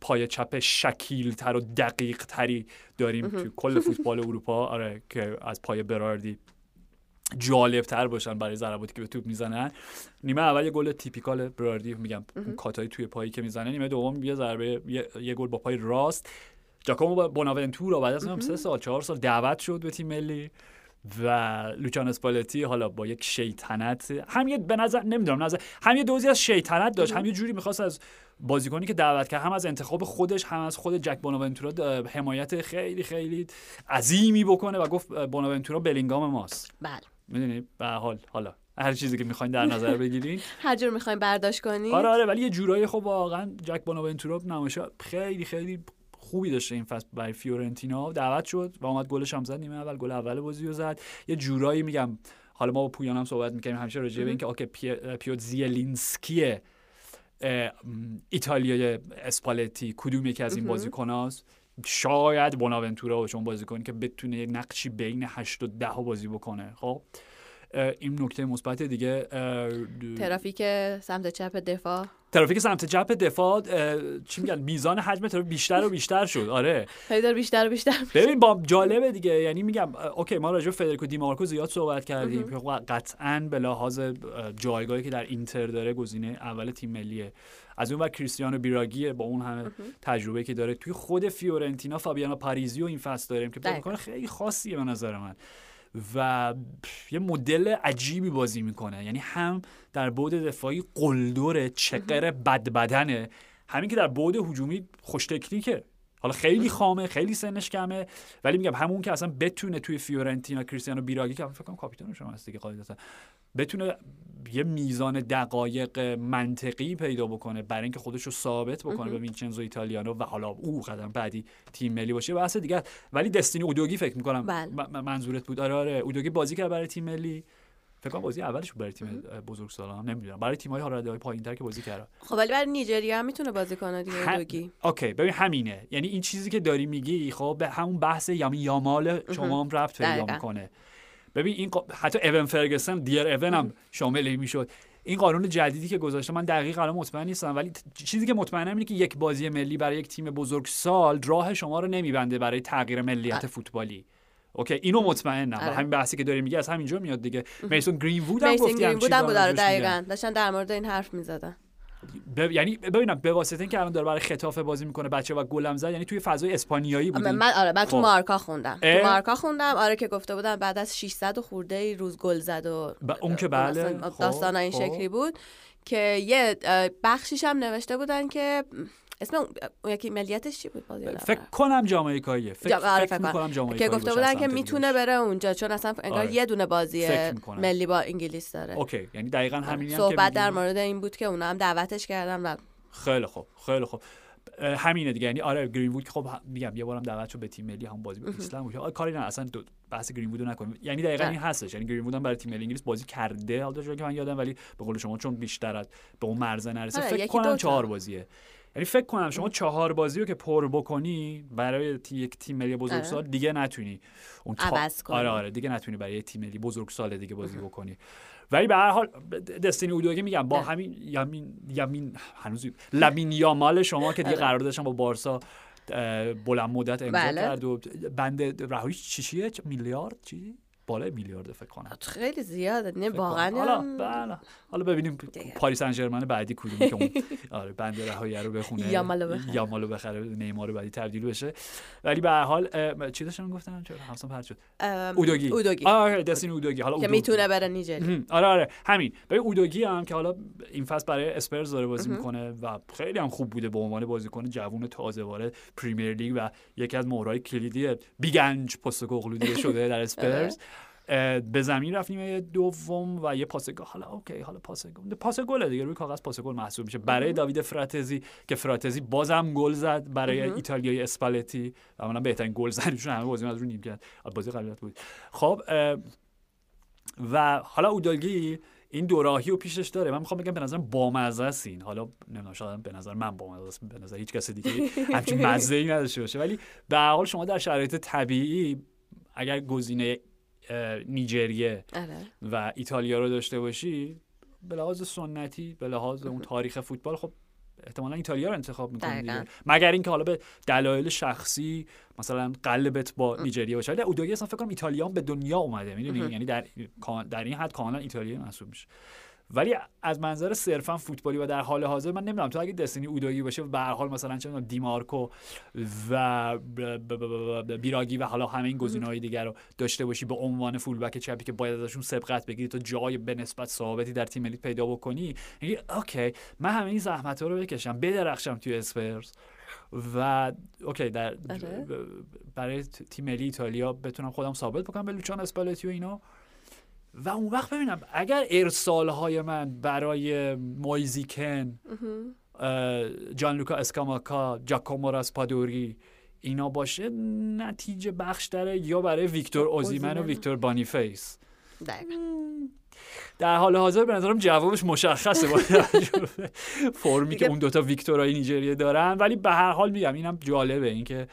پای چپ شکیل تر و دقیق تری داریم تو کل فوتبال اروپا آره که از پای براردی جالب تر باشن برای ضرباتی که به توپ می‌زنن. نیمه اول یه گل تیپیکال براردی میگم اون کاتای توی پایی که می‌زنه. نیمه دوم یه ضربه یه, گل با پای راست. جاکومو بوناونتورا بعد از سه سال چهار سال دعوت شد به تیم ملی و لوچان اسپالتی حالا با یک شیطنت هم یه به نظر نمی‌دونم نظر هم یه دوزی از شیطنت داشت. هم یه جوری می‌خواست از بازیکنی که دعوت کرد هم از انتخاب خودش هم از خود جک بوناونتورا حمایت خیلی خیلی عظیمی بکنه و گفت بوناونتورا بلینگام ماست. بله. می‌دونی؟ به حال حالا. هر چیزی که می‌خواین در نظر بگیرین. هر جور می‌خواین برداشت کنین. آره آره ولی یه جورایی خب واقعا جک بوناونتورا نمایشا خیلی خیلی خوبی داشته این فصل برای فیورنتینا. دعوت شد و اومد گلش هم زد نیمه اول گل اول بازی رو زد. یه جورایی میگم حالا ما با پویان هم صحبت می‌کنیم همیشه راجع به اینکه okay پیوتر زیلینسکی ایتالیای اسپالتی کدوم یکی از این بازیکناست شاید بوناونتورا چون بازیکن که بتونه یک نقشی بین 8 و 10 بازی بکنه. خب این نکته مثبت دیگه ترافیک سمت چپ دفاع. ترافیک سمت چپ دفاع چی میگن؟ میزان حجم ترافیک بیشتر و بیشتر شد. آره. خیلی بیشتر و بیشتر ببین با جالبه دیگه. یعنی میگم okay ما راجع به فدریکو دیمارکو زیاد صحبت کردیم. که قطعا به لحاظ جایگاهی که در اینتر داره گزینه اول تیم ملیه. از اون ور کریستیانو بیراگیه با اون همه تجربه که داره. توی خود فیورنتینا فابیانو پاریزیو این فصل داریم که بازیکن خیلی خاصیه به نظر من. و یه مدل عجیبی بازی می‌کنه. یعنی هم در بعد دفاعی قلدر چقر بد بدنه همین که در بعد هجومی خوش تکنیکه. حالا خیلی خامه خیلی سنش کمه ولی میگم همون که اصلا بتونه توی فیورنتینا کریستیانو بیراگی که فکر کنم کاپیتان شما هست دیگه قاعدتا بتونه یه میزان دقایق منطقی پیدا بکنه برای اینکه خودش رو ثابت بکنه به وینچنزو ایتالیانو و حالا او قدم بعدی تیم ملی باشه. بحث دیگه ولی دستینی اودوگی فکر می‌کنم بله. منظورت بود. آره آره. اودوگی بازی کرد برای تیم ملی. فکر کنم بازی اولش برای تیم بزرگسالان نمی‌دونم. برای تیم های های پایینتر که بازی کرد خب ولی برای نیجریه هم می‌تونه بازی کنه دیگه هم... okay ببین همینه. یعنی این چیزی که داری میگی خب به همون بحث لامین یامال شما هم ربط پیدا می‌کنه ببین این حتی اون فرگوسن دیر اون هم شامل می‌شد. این قانون جدیدی که گذاشته من دقیق الان مطمئن نیستم ولی چیزی که مطمئنم اینه که یک بازی ملی برای یک تیم بزرگسال راه شما رو نمیبنده برای تغییر ملیت فوتبالی. okay اینو مطمئنم آره. همین بحثی که داری میگه از همینجا میاد دیگه. میسون گرین وود هم گفتی گرین وود هم بود دقیقاً. داشتن در مورد این حرف می‌زدن. ب... یعنی ببینم به واسطه اینکه الان داره برای خطافه بازی می‌کنه بچه و گلم زد یعنی توی فضای اسپانیایی بود من آره من تو خب. مارکا خوندم. تو مارکا خوندم. آره که گفته بودن بعد از 600 خورده روز گل زد و ب... اون که بله. داستان این خب. شکلی بود که یه بخشیش هم نوشته بودن که اسم اون یکی ملیتش چی بود؟ فکر کنم جامائیکاییه فکر, آره فکر, کنم. که گفته بودن که می‌تونه بره اونجا چون اصلا انگار آره. یه دونه بازی ملی با انگلیس داره. اوکی. یعنی دقیقاً آره. همینی صحبت در مورد این بود که اونا هم دعوتش کردن و خیلی خوب خیلی خوب. همینه دیگه. یعنی آره گرین وود که خب میگم یه بارم دعوت شد به تیم ملی هم بازی بود. اسلام بود. کاری نه اصلا دو بحث گرین وود نکنیم. یعنی دقیقاً این هستش. یعنی گرین وود هم برای تیم ملی انگلیس بازی کرده. حالا که من یادم ولی به قول شما چون بیشتر به اون مرزه نرسه آره، فکر کنم چهار بازیه. یعنی فکر کنم شما چهار بازی رو که پر بکنی برای یک تیم ملی بزرگسال آره. دیگه نتونی. اون تا... آره آره دیگه نتونی برای تیم ملی بزرگسال دیگه بازی بکنی. ولی به هر حال دستینی اودوگی میگم با همین یمین یمین هنوز لامین یامال شما که دیگه آره. قرار داشتن با بارسا بلند مدت امضا بله. کرد و بند رهایی چیه؟ میلیارد چی؟ بالای میلیارد فکر کنم. خیلی زیاده نه واقعا. حالا بله. حالا ببینیم پاریس سن ژرمن بعدی کدومی که اون آره بند رهایی رو بخونه. یا مالو بخره. یا مالو بخره نیمار بعدی تبدیل بشه. ولی به هر حال چی داشتم گفتم چرا حواسم پرت شد. اودوگی. اودوگی. آره دستینی اودوگی. حالا که می‌تونه بره نیجریه. آره آره. همین. ببین اودوگی هم که حالا این فصل برای اسپرز داره بازی می‌کنه و خیلی هم خوب بوده به عنوان بازیکن جوون تازه وارد پریمیر لیگ و یکی از مهره‌های کلیدی بیگ انج دیگه شده در اسپرز. به زمین رفت نیمه دوم و یه پاس گل. حالا okay حالا پاس گل. پاس گل دیگه روی کاغذ پاس گل محسوب میشه. برای داوید فراتزی که فراتزی بازم گل زد برای ایتالیای اسپالتی. و من بهترین گل زنشون همه بازی از رو نیم کرد. بازی قبلیت بود. خب و حالا اودالگی این دوراهی و پیشش داره. من می‌خوام بگم به نظر بامزه است این. حالا نمی‌دونم شاید به نظر من بامزه است. به نظر هیچ کس دیگه همچین مزه ای نداشته باشه. ولی به حال شما در شرایط طبیعی اگر گزینه نیجریه آره. و ایتالیا رو داشته باشی به لحاظ سنتی به لحاظ اون تاریخ فوتبال خب احتمالا ایتالیا رو انتخاب می‌کنی مگر اینکه حالا به دلایل شخصی مثلا قلبت با نیجریه باشه. ولی اودوگی اصلا فکر کنم ایتالیا به دنیا اومده می‌دونی؟ یعنی در در این حد کاملا ایتالیا محسوب میشه. ولی از منظر صرفا فوتبالی و در حال حاضر من نمی‌دونم. تو اگه دستینی اودایی باشه به هر حال مثلا چه دیمارکو و بیراگی و حالا همه این گزینه‌های دیگر رو داشته باشی به عنوان فولبک چپی که باید ازشون سبقت بگیری تا جای به نسبت ثابتی در تیم ملی پیدا بکنی. میگی okay من همه این زحمت رو بکشم بدرخشم توی اسپرز و okay در آره. برای تیم ملی ایتالیا بتونم خودم ثابت بکنم به لوچان اسپالتی و اینا. و اون وقت ببینم اگر ارسال های من برای مویزه کین جان لوکا اسکاماکا جاکومو راسپادوری اینا باشه نتیجه بخش داره یا برای ویکتور اوزیمن و ویکتور بونیفیس. در حال حاضر به نظرم جوابش مشخصه با فرمی که اون دوتا ویکتورای نیجریه دارن. ولی به هر حال میگم اینم جالبه اینکه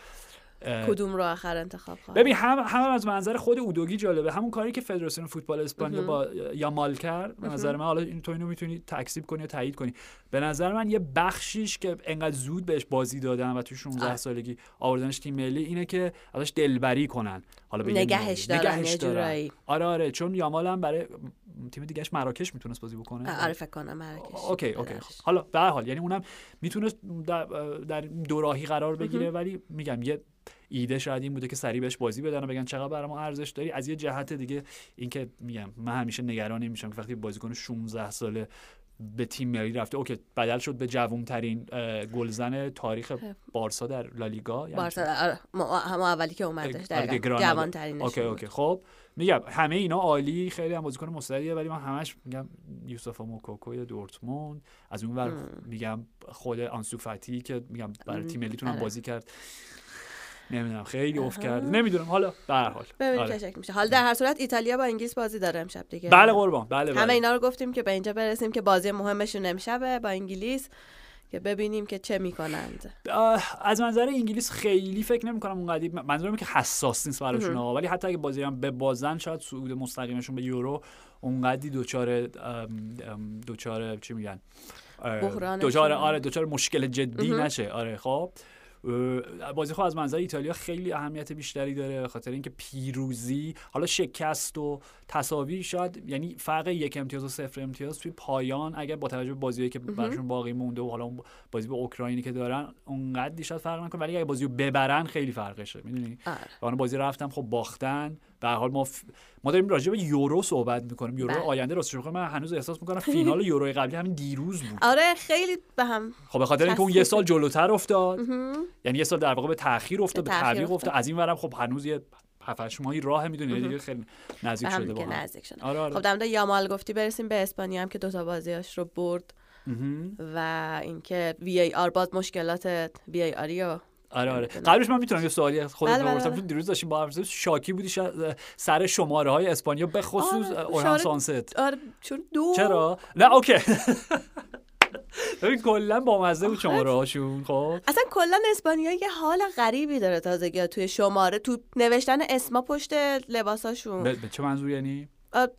کدوم رو آخر انتخاب خواهد ببین هم هم از منظر خود اودوگی جالبه. همون کاری که فدراسیون فوتبال اسپانیا با یامال کرد به نظر من حالا این تو اینو می‌تونی تکسیب کنی یا تایید کنی. به نظر من یه بخشیش که انقدر زود بهش بازی دادن و تو 16 سالگی آوردنش تیم ملی اینه که ازش دلبری کنن. حالا نگهش دارن نگهش دارن. آره آره چون یامال هم برای تیم دیگهش مراکش می‌تونست بازی بکنه. آره فکر کنم مراکش. okay okay. حالا به هر حال یعنی اونم می‌تونست در, در دوراهی قرار بگیره ولی میگم یه ایده شاید این بوده که سریع بهش بازی بدن و بگن چقدر برای ما ارزش داری. از یه جهت دیگه اینکه میگم من همیشه نگران میشم که وقتی بازیکن 16 ساله به تیم ملی رفته okay بدل شد به جوون ترین گلزن تاریخ بارسا در لالیگا یعنی بارسا آره هم اولی که اومدش در جوان ترین okay okay. خب میگم همه اینا عالی خیلی هم بازیکن مستعدیه ولی من همش میگم یوسف موکوکو دورتموند از اون ور میگم خود آنسوفاتی که میگم برای تیم ملیتون هم آره. بازی کرد. نمی‌دونم خیلی افت کرده. نمی‌دونم حالا به هر حال. ببینیم آره. میشه. حالا در هر صورت ایتالیا با انگلیس بازی داره امشب دیگه. بله قربان بله, بله. همه اینا رو گفتیم که به اینجا برسیم که بازی مهمشون امشبه با انگلیس که ببینیم که چه می‌کنند. از منظر انگلیس خیلی فکر نمی کنم اونقدی منظورم که حساس نیست براشون ولی حتی اگه بازی هم به بازن شاید صعود مستقیمشون به یورو اونقدی دوچار دوچار چی میگن؟ دوچار آره دوچار مشکل جدی نشه. آره خب. بازی از منظر ایتالیا خیلی اهمیت بیشتری داره خاطر اینکه پیروزی حالا شکست و تساوی شاید یعنی فرق یک امتیاز و صفر امتیاز توی پایان اگر با توجه به بازیایی که براشون باقی مونده و حالا اون بازی به اوکراینی که دارن اونقدر شاید فرق نکنه ولی اگه بازی رو ببرن خیلی فرقشه می‌دونی؟ آره. بازی رفتم خب باختن. به حال ما ف... ما داریم راجع به یورو صحبت می‌کنیم. یورو بله. آینده راستش من هنوز احساس می‌کنم فینال یورو قبلی همین دیروز بود. آره خیلی به هم خب به خاطر اینکه اون یه سال جلوتر افتاد. یعنی یه سال در واقع به تاخیر افتاد به تعویق افتاد. از این ورم خب هنوز یه هفت ماهی راه می‌دونی؟ دیگه خیلی نزدیک شده با نزدیک شده. آره آره. خب در یامال گفتی برسیم به اسپانیا هم که دو تا بازیاش رو برد. و اینکه وی ای آر باز مشکلات وی ای آری آره آره. قبلش من می‌تونم یه سوالی خودت بله بپرسم. بله. دیروز داشتیم با هم شاکی بودی سر شماره های اسپانیا به خصوص آره اوران سانست. آره چون دو؟ چرا؟ نه اوکی. ببین کلا با مزه بود شماره هاشون خب. اصلا کلا اسپانیا یه حال غریبی داره تازگی توی شماره تو نوشتن اسما پشت لباساشون. به چه منظور یعنی؟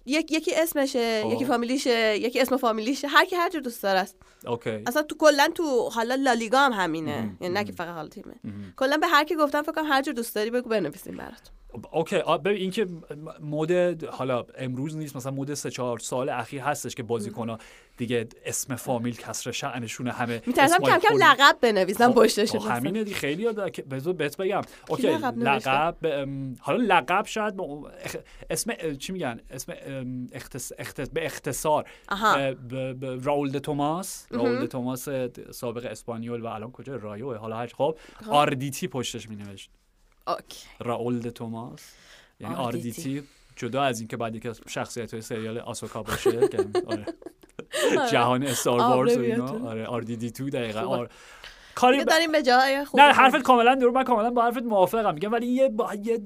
یک یکی اسمشه خب. یکی فامیلیشه یکی اسم فامیلیشه. هر کی هر جور دوست داره است. okay. اصلا تو کلا تو حالا لالیگا هم همینه. یعنی نه که فقط حال تیمه. کلا به هر کی گفتم فکر کنم هر جور دوست داری بگو بنویسیم برات. okay ببین اینکه mood حالا امروز نیست مثلا mood سه چهار سال اخیر هستش که بازیکن‌ها دیگه اسم فامیل کسر شأنشون همه میترسم کم کم لقب بنویسم خب، پشتش خب، همینه دی خیلی یاد بذار بهت بگم. okay لقب حالا لقب شاید اسم چی میگن؟ اسم اختص... به اختصار راول توماس. راول توماس سابق اسپانیول و الان کجا؟ رایو حالا هر خب, خب. RDT پشتش می نوشت راول توماس یعنی RDT جدا از اینکه بعد که شخصیت های سریال آسوکا باشه که آره. جهان Star Wars و اینا. آره R2-D2 دقیقا. کاری داریم به جای خوب نه حرفت کاملا درست من کاملا با حرفت موافقم. میگم ولی یه با... یه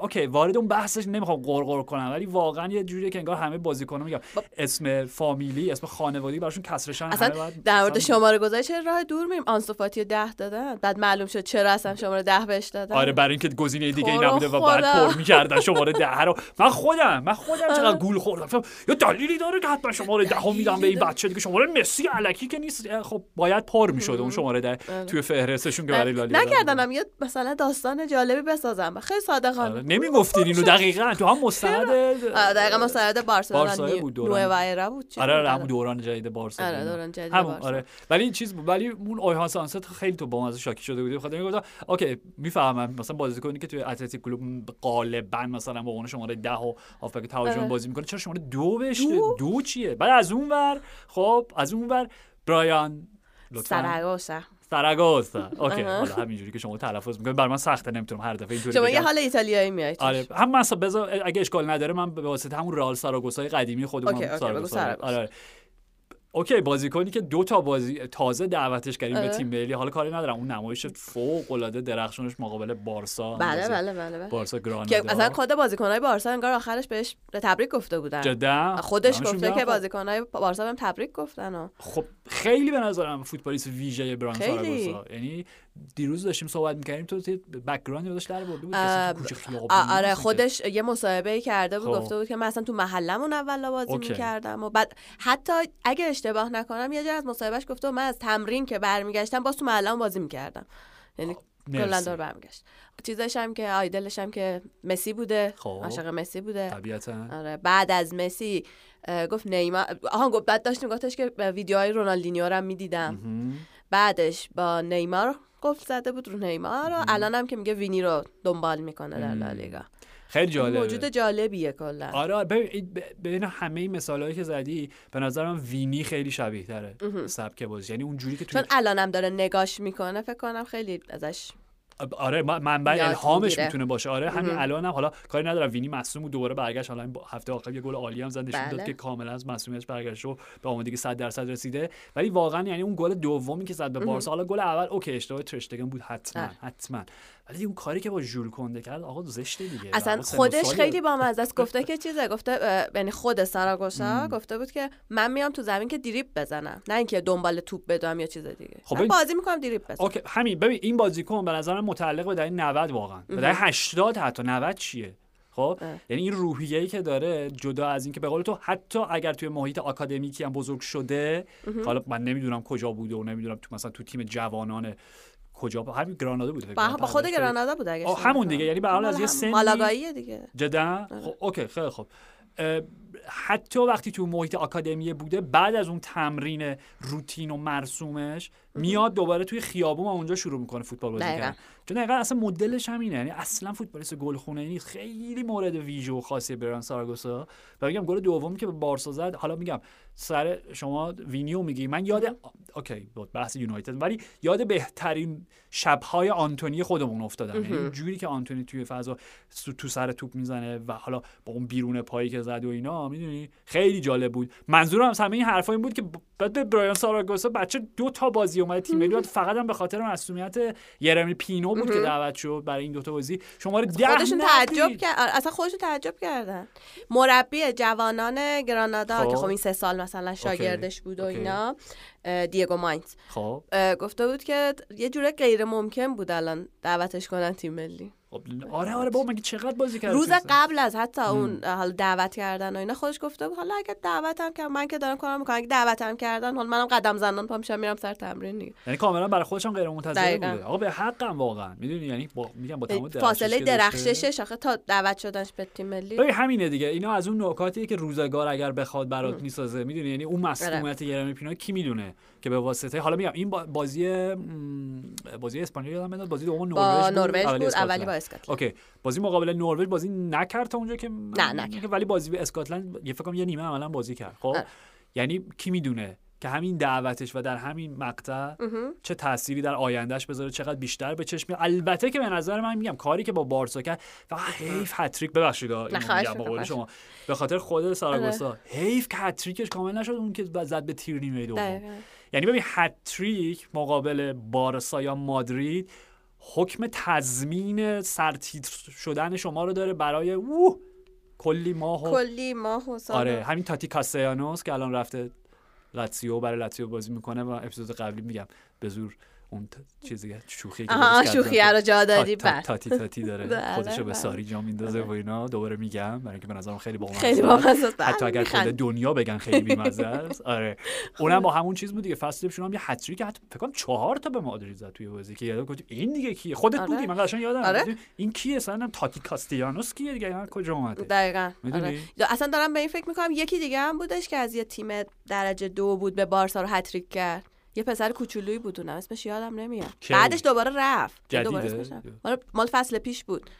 اوکی وارد اون بحثش نمی‌خوام قرقر کنم ولی واقعا یه جوریه که انگار همه بازیکن‌ها میگم با... اسم فامیلی اسم خانوادگی براشون کسرشن اصلا در مورد شماره گذاری راه دور میریم؟ آنسوفاتی 10 دادن بعد معلوم شد چرا اصلا شماره 10 بهش دادن. آره برای اینکه گزینه دیگه ای نبوده و بعد پر می‌کردن شماره 10 رو. من خودم من خودم چقدر. گول خوردم. یا دلیلی داره که حتما شماره 10 میدم به این بچه دیگه. شماره مسی الکی که نیست. خب باید پر می‌شد اون شماره ده آره. توی فهرستشون که برای لالیگا نکردنم یه مثلا داستان جالبی بسازم. خیلی صادقانه. آره. نمی‌گفتین اینو. دقیقاً. تو هم مستند دقیقاً مستند بارسلونا. بود دوران. بود. آره همون دوران جدید بارسا آره دوران جدید آره. ولی این چیز ولی اون اویهان سانست خیلی تو با شاکی شده بودی. بخاطر می‌گفتم اوکی می‌فهمم. مثلا بازیکنی که توی اتلتیک کلوب غالبا مثلا با اون شماره 10 و هافبک تهاجم بازی می‌کنه چرا شماره دو بهش دو, دو چیه؟ بعد از اون ور خب از اون ور برایان لطفا. ساراگوسا okay حالا همینجوری که شما تلفظ می‌کنید. برای من سخته نمی‌تونم هر دفعه اینطوری شما یه حال ایتالیایی میایید آره هم مثلا بذار اگه اشکال نداره من به واسطه همون رئال ساراگوسای قدیمی خودمون ساراگوسا آره. okay بازیکنی که دو تا بازی تازه دعوتش کردیم به تیم ملی حالا کاری ندارم. اون نمایش فوق العاده درخشانش مقابل بارسا بله بله بله, بله. بارسا گرانادا. که اصلا خود بازیکنای بارسا انگار آخرش بهش تبریک گفته بودن. جدا؟ خودش گفته که بازیکنای بارسا بهم تبریک گفتن و. خب خیلی به نظرم فوتبالیست ویژه بران ساراگوسا یعنی دیروز داشتیم صحبت می‌کردیم تو بک‌گراند یادش در برده بود آره خودش یه مصاحبه کرده بود خب. گفته بود که من اصلا تو محلمون اول بازی می‌کردم و بعد حتی اگه اشتباه نکنم یه جا از مصاحبهش گفته من از تمرین که برمیگشتم باز تو محلم بازی می‌کردم. یعنی خب، کلا دور برمیگشت. چیزاش هم که آیدلش هم که مسی بوده خب. عاشق مسی بوده. طبیعتا. آره بعد از مسی گفت نیمار آها گفت بعد داشتیم گفتش که ویدیوهای رونالدینیو رو هم می‌دیدم. بعدش با نیمار گفت زده بود رو نیمار و الان هم که میگه وینی رو دنبال می‌کنه در لالیگا. خیلی جالبه. موجود جالبیه کلا. آره ببین همه این مثالهایی که زدی به نظرم وینی خیلی شبیه تره سبک بازی. یعنی اونجوری که چون الانم داره نگاش می‌کنه فکر کنم خیلی ازش آره منبع الهامش می‌تونه باشه. آره همین الان هم حالا کاری ندارم. وینی مصوم دوباره برگشت. حالا هفته آخر یه گل عالی هم زد نشون داد بله. که کاملا از مصومیتش برگشت و به آمادگی 100 درصد رسیده. ولی واقعا یعنی اون گل دومی که زد به بارسا حالا گل اول okay اشتباه ترشتگن بود حتما حتما. ولی اون کاری که با ژول کنده کرد آقا زشته دیگه. اصلا خودش خیلی با مزه است. گفته که چیزه؟ گفته یعنی خود ساراگوسا گفته بود که من میام تو زمین که دریبل بزنم. نه اینکه دنبال توپ بدوم یا چیز دیگه. خب بازی می‌کنم دریبل بزنم. okay همین. ببین این بازیکن به نظرم متعلق به دهه 90 واقعا. به دهه 80 حتی. 90 چیه؟ خب؟ یعنی این روحیه‌ای که داره جدا از اینکه به قول تو حتی اگر توی محیط آکادمیکی هم بزرگ شده حالا من نمی‌دونم کجا بوده و نمی‌دونم تو مثلا تو تیم جوانان کجا؟ با همین گرانادا بود با, با خود گرانادا بود اگه همون دیگه یعنی به حال از یه سن مالاگایی دیگه. جدا؟ آره. خب اوکی خیلی خوب. حتی وقتی تو محیط آکادمی بوده بعد از اون تمرین روتین و مرسومش میاد دوباره توی خیابون و اونجا شروع می‌کنه فوتبال بازی کردن. چون دقیقا اصلا مدلش همینه یعنی اصلا فوتبالیست گلخونه نیست. خیلی مورد ویژه و خاصی برایان ساراگوسا. و میگم گل دومی که به بارسا زد حالا میگم سر شما وینیو میگی. من یاد okay بحث یونایتد. ولی یاد بهترین شبهای آنتونی خودمون افتادم یعنی جوری که آنتونی توی فضا تو سر توپ می‌زنه و حالا با اون بیرون پایی که زد و اینا می‌دونی؟ خیلی جالب بود. منظورم همه این حرفا این بود که بعد به برایان ساراگوسا بچه دو تا بازی اومد تیم ملی فقط هم به خاطر مصدومیت یرمی پینو بود که دعوت شد برای این دو تا بازی. شما خودشون تعجب کرد اصلا خودشون تعجب کردن. مربی جوانان گرانادا که خب, خب این سه سال مثلا شاگردش بود و اینا دیگو ماینز. خب. گفته بود که یه جوره غیر ممکن بود الان دعوتش کنن تیم ملی. خب، آره آره بابا مگه چقدر بازی کرد روز قبل از حتی اون حال دعوت کردن و اینا خودش گفته بود حالا اگه دعوتم کردن من که دارم کارم می‌کنم اگه دعوتم کردن حالا منم قدم زنان پا میشم میرم سر تمرین دیگه. یعنی کاملا برای خودش هم غیر منتظر بوده. آقا به حقم واقعا. می‌دونی یعنی با میگم با تمام فاصله درخششش آخه تا دعوت شدنش به تیم ملی. ببین همینه دیگه. اینا از اون نکاتیه که روزگار اگر بخواد برات می‌سازه می‌دونی؟ یعنی اون مسئولیت یرمی پینا کی می‌دونه؟ که به واسطه حالا میگم این بازی بازی اسپانیا یادم میاد بازی دوم نروژ نروژ بود اولی با اسکاتلند. اوکی بازی مقابل نروژ بازی نکرد تا اونجا که نه نه ولی بازی به اسکاتلند یه فکر یه نیمه عملا بازی کرد. خب؟ یعنی کی می‌دونه که همین دعوتش و در همین مقطع چه تأثیری در آیندهش بذاره چقدر بیشتر به چشم البته که به نظر من میگم کاری که با بارسا کرد فقط حیف هتریک ببخشید اینو شما. به خاطر خود ساراگوسا آره. حیف که هتریکش کامل نشد اون که زد به تیر نیمه دوم یعنی ببین هتریک مقابل بارسا یا مادرید حکم تضمین سرتیتر شدن شما رو داره برای اوه کلی ماه و... کلی ماه و آره همین تاتی کاسیانوس که الان رفته لاتسیو برای لاتسیو بازی می‌کنه و اپیزود قبلی میگم به زور اون چیزی شوخی که شوخی رو جا دادی تاتی تاتی داره بله، خودشو به بله. ساری جا میندازه و اینا. دوباره میگم برای اینکه به نظرم خیلی با خیلی بامزه حتی اگر خود دنیا بگن خیلی بیمزه است. آره. اونم با همون چیز بود دیگه. فصل هم یه هتریک حتی فکر کنم چهار تا به مادرید زد توی بازی که یادم گفتم این دیگه کیه؟ خودت آره. بودی. من قشنگ یادم آره. این کیه؟ اصلا تاتی کاستیانوس کیه دیگه؟ کجا اومده؟ دقیقاً. آره. اصلا دارم به این فکر می‌کنم یکی دیگه هم بودش که از یه تیم درجه دو بود به بارسا رو هتریک کرد. یه پسر کوچولویی بود اونم اسمش یادم نمیاد. بعدش دوباره رفت. دوباره مال فصل پیش بود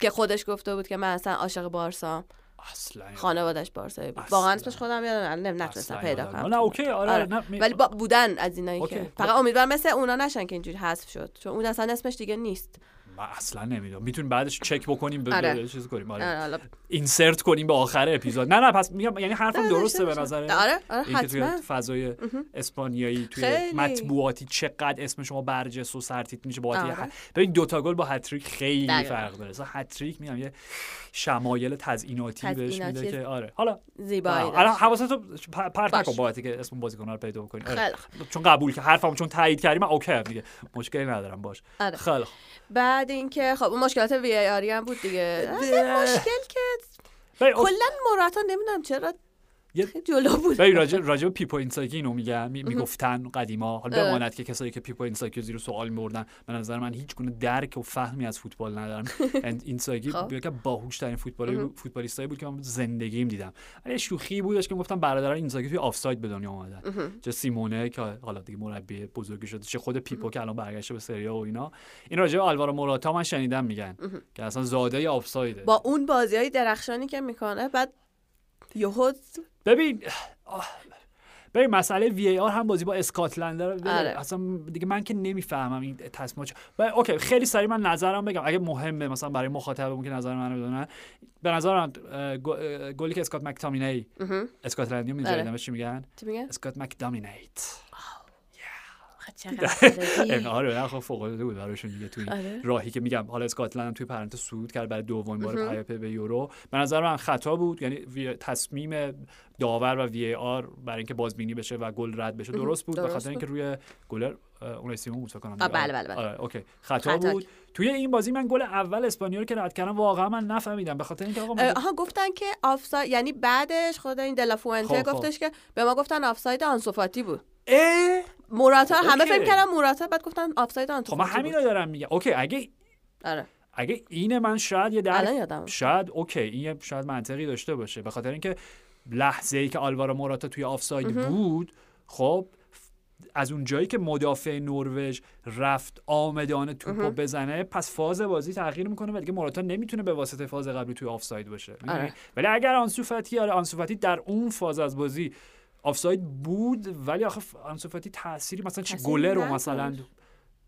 که خودش گفته بود که من اصلا عاشق بارسا. اصلا خانوادش بارسایی بود. واقعا اسمش خودم یادم نتونستم پیدا کنم. نه اوکی آره, آره. ولی بودن از اینایی که فقط امیدوارم مثل اونا نشن که اینجوری حذف شد. چون اون اصلا اسمش دیگه نیست. من اصلا نمی‌دونم. می‌تونیم بعدش چک بکنیم به آره. چیز کنیم. آره. آره insert کنیم به آخر اپیزود. نه نه پس میگم یعنی حرفم درسته به نظر آره آره حتما. فضای اسپانیایی توی مطبوعاتی چقدر اسم شما برجسته و سرتیتر میشه با آره. ببین دو تا گل با هتریک خیلی فرق داره. مثلا هتریک میگم یه شمایل تزییناتی بهش میده که آره. حالا زیبایی الان حواستو پرت نکن که اسم بازیکن رو پیدا کنی آره. چون قبول که حرفمو چون تایید کردیم من okay دیگه. مشکلی ندارم باش. آره. خیلی بعد اینکه خب اون مشکلات VAR ی هم بود دیگه. مشکل که کلا موراتا نمی‌دونم چرا جلو بود. راجع راجع پیپو اینساکی اینو میگن می‌گفتن قدیما. حالا بماند که کسایی که پیپو اینساکی زیر سوال میبردن به نظر من هیچ گونه درک و فهمی از فوتبال ندارم اینساکی خب. یکی باهوش ترین فوتبال فوتبالیستایی بود که من زندگیم دیدم. ولی شوخی بودش که گفتم برادران اینساکی توی آفساید به دنیا اومدن. چه سیمونه که حالا دیگه مربی بزرگی شده چه خود پیپو که الان برگشته به سری آ و اینا. این راجع آلوارو موراتا من شنیدم میگن که اصلا زاده آفسایده. با اون بازیای درخشانی که می‌کنه بعد یهو ببین ببین مسئله وی ای آر هم بازی با اسکاتلند آره. اصلا دیگه من که نمی‌فهمم این تصمیمات اوکی خیلی سریع من نظرم بگم. اگه مهمه مثلا برای مخاطبمون که نظر منو بدونن. به نظر من گلی که اسکات مکتامینی. اسکاتلندی می‌ذارن چی میگن؟ اسکات مکدامینیت آره خب فوق العاده بود براشون دیگه توی آره. راهی که میگم حالا اسکاتلند توی پرانتز صعود کرد برای دومین بار پیاپی به یورو به نظر من خطا بود یعنی تصمیم داور و VAR برای اینکه بازبینی بشه و گل رد بشه درست بود به خاطر اینکه روی گلر اون سیمون بود کنم بله بله بله آره okay خطا, بود توی این بازی من گل اول اسپانیا رو که رد کردم واقعا من نفهمیدم به خاطر اینکه آقا آها گفتن که آفساید یعنی بعدش خدا این دلافوئنته. گفتش که به ما گفتن آفساید آنسوفاتی بود اه موراتا همه فکر کردن موراتا بعد گفتن آفساید آن خب من همین رو دارم میگم. اوکی اگه آره. اگه اینه من شاید یه در شاید اوکی این شاید منطقی داشته باشه. به خاطر اینکه لحظه ای که آلوارو موراتا توی آفساید بود خب از اون جایی که مدافع نروژ رفت عامدانه توپو بزنه پس فاز بازی تغییر می‌کنه و دیگه موراتا نمی‌تونه به واسطه فاز قبلی توی آفساید باشه. آره. ولی اگر آنسوفاتی آره آنسوفاتی در اون فاز از بازی آفساید بود ولی آخه انصفاتی تأثیری مثلا چی؟ گله رو مثلا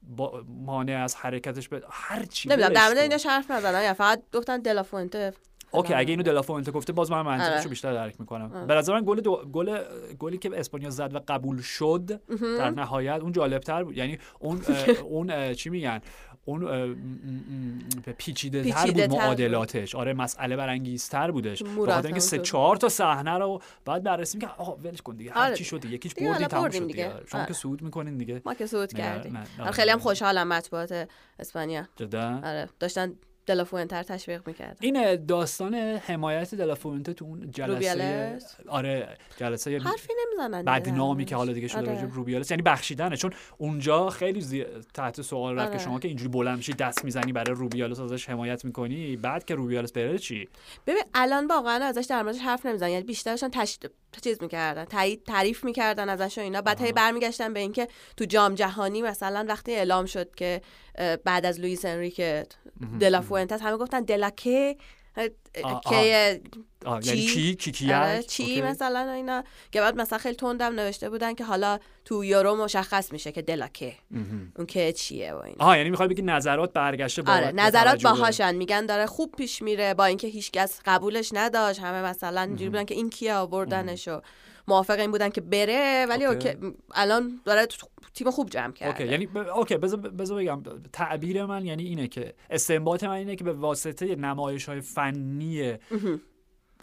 با مانع از حرکتش به هر چی نمی‌دونم در مورد اینش حرف نزدن یا فقط گفتن دلافونته اوکی اگه اینو دلافونته گفته باز من منطقشو آره. بیشتر درک می‌کنم. به نظر من گل گل گلی که اسپانیا زد و قبول شد در نهایت اون جالب بود. یعنی اون اون چی میگن؟ اون پیچیده تر بود معادلاتش. آره مسئله برانگیزتر بودش. بخاطر اینکه سه چهار تا صحنه رو بعد بررسی میگه آقا ولش کن دیگه. هر آره. چی شد یکیش بردی تموم شد دیگه. شما که آره. صعود می‌کنین دیگه. ما که صعود کردیم. خیلی هم خوشحالم مطبوعات اسپانیا جدا؟ آره. داشتن دلافوئنته تشویق می‌کرد این داستان حمایت دلافوئنته تو اون جلسه آره جلسه حرفی نمی‌زنن بدنامی که حالا دیگه شده آره. روبیالس یعنی بخشیدنه. چون اونجا خیلی زی... تحت سوال رفت که آره. شما که اینجوری بلند میشی دست می‌زنی برای روبیالس ازش حمایت می‌کنی بعد که روبیالس بره چی؟ ببین الان واقعا ازش در موردش حرف نمی‌زنن. یعنی بیشترشون تش... چیز می‌کردن تایید تعریف می‌کردن ازش و اینا. بعد هی برمیگشتن به اینکه تو جام جهانی مثلا وقتی اعلام شد که بعد از لوئیس انریکه دلافوئنتس همه گفتن دلاکه که یعنی چی؟ کی آره، چی مثلا اینا. که بعد مثلا خیلی تندم نوشته بودن که حالا تو یورو مشخص میشه که دلاکه. اون که چیه و اینا. آها یعنی می‌خوای بگی نظرات برگشته با آره نظرات باهاشن. میگن داره خوب پیش میره با اینکه هیچکس قبولش نداشت. همه مثلا اینجوری بودن که این کیه آوردنشو موافق این بودن که بره. ولی اوکی. الان داره تیم خوب جمع کرده. اوکی یعنی ب... اوکی بذار بگم تعبیر من یعنی اینه که استنباط من اینه که به واسطه نمایش های فنی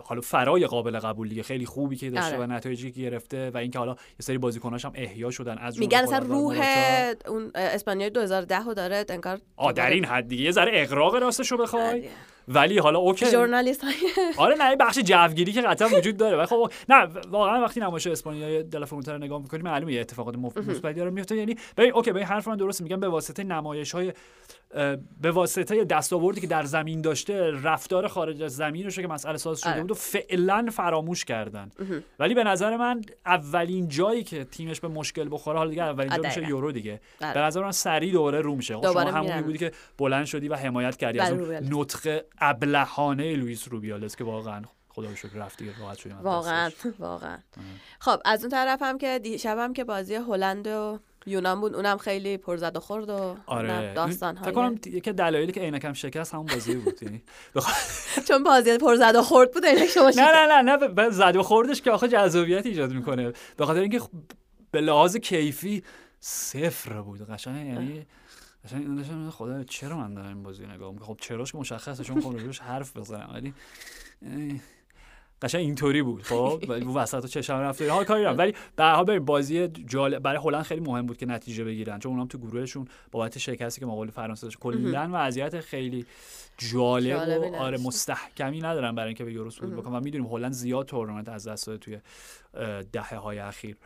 حالا فراتر از قابل قبولی خیلی خوبی که داشته آره. و نتایجی که گرفته و اینکه حالا یه سری بازیکناش هم احیا شدن از میگن اصلا روح اون اسپانیای 2010 رو داره انگار آ در این حد دیگه. یه ذره اغراق راستشو بخوای. ولی حالا اوکی. ژورنالیست آره نه بخش جوگیری که قطعا وجود داره. ولی خب نه واقعا وقتی نمایش اسپانیای دلافوئنته رو نگاه می‌کنیم معلومه یه اتفاقات مثبتی داره میفته یعنی ببین اوکی ببین حرف من درست میگم به واسطه نمایش های به واسطه دستاوردی که در زمین داشته رفتار خارج از زمین که مسئله ساز شده آره. بود و فعلا فراموش کردن. ولی به نظر من اولین جایی که تیمش به مشکل بخوره حالا دیگه اولین جا میشه یورو دیگه. آره. به نظر من سری دوره رو میشه. خب شما همونی بودی که بلند شدی و حمایت کردی. از اون نطق ابلهانه لوئیس روبیالس که واقعا خدا شکر رفت دیگه راحت شدیم واقعا واقعا. خب از اون طرف هم که دیشب که بازی هلند و یونان بود اونم خیلی پرزد و خورد و آره. داستان فکر کنم که دلایلی که عینکم شکست همون بازی بود. یعنی چون بازی پرزد و خورد بود عینک شما نه نه نه نه زد و خوردش که آخه جذابیت ایجاد می‌کنه. به خاطر اینکه به لحاظ کیفی صفر بود. قشنگ یعنی قشنگ خدا چرا من دارم این بازی نگاه می‌کنم؟ خب چراش مشخصه چون خب روش حرف بزنم. ولی قشنگ اینطوری بود. خب ولی وسط چشم رفته حال کاری ولی به هر حال بازی جالب برای هلند خیلی مهم بود که نتیجه بگیرن. چون اونام تو گروهشون بابت شکستی که مقابل فرانسه داشت. کلا وضعیت خیلی جالب و آره مستحکمی ندارن برای اینکه به یورو صعود بکنن و می‌دونیم هلند زیاد تورنمنت از دست داده توی دهه های اخیر.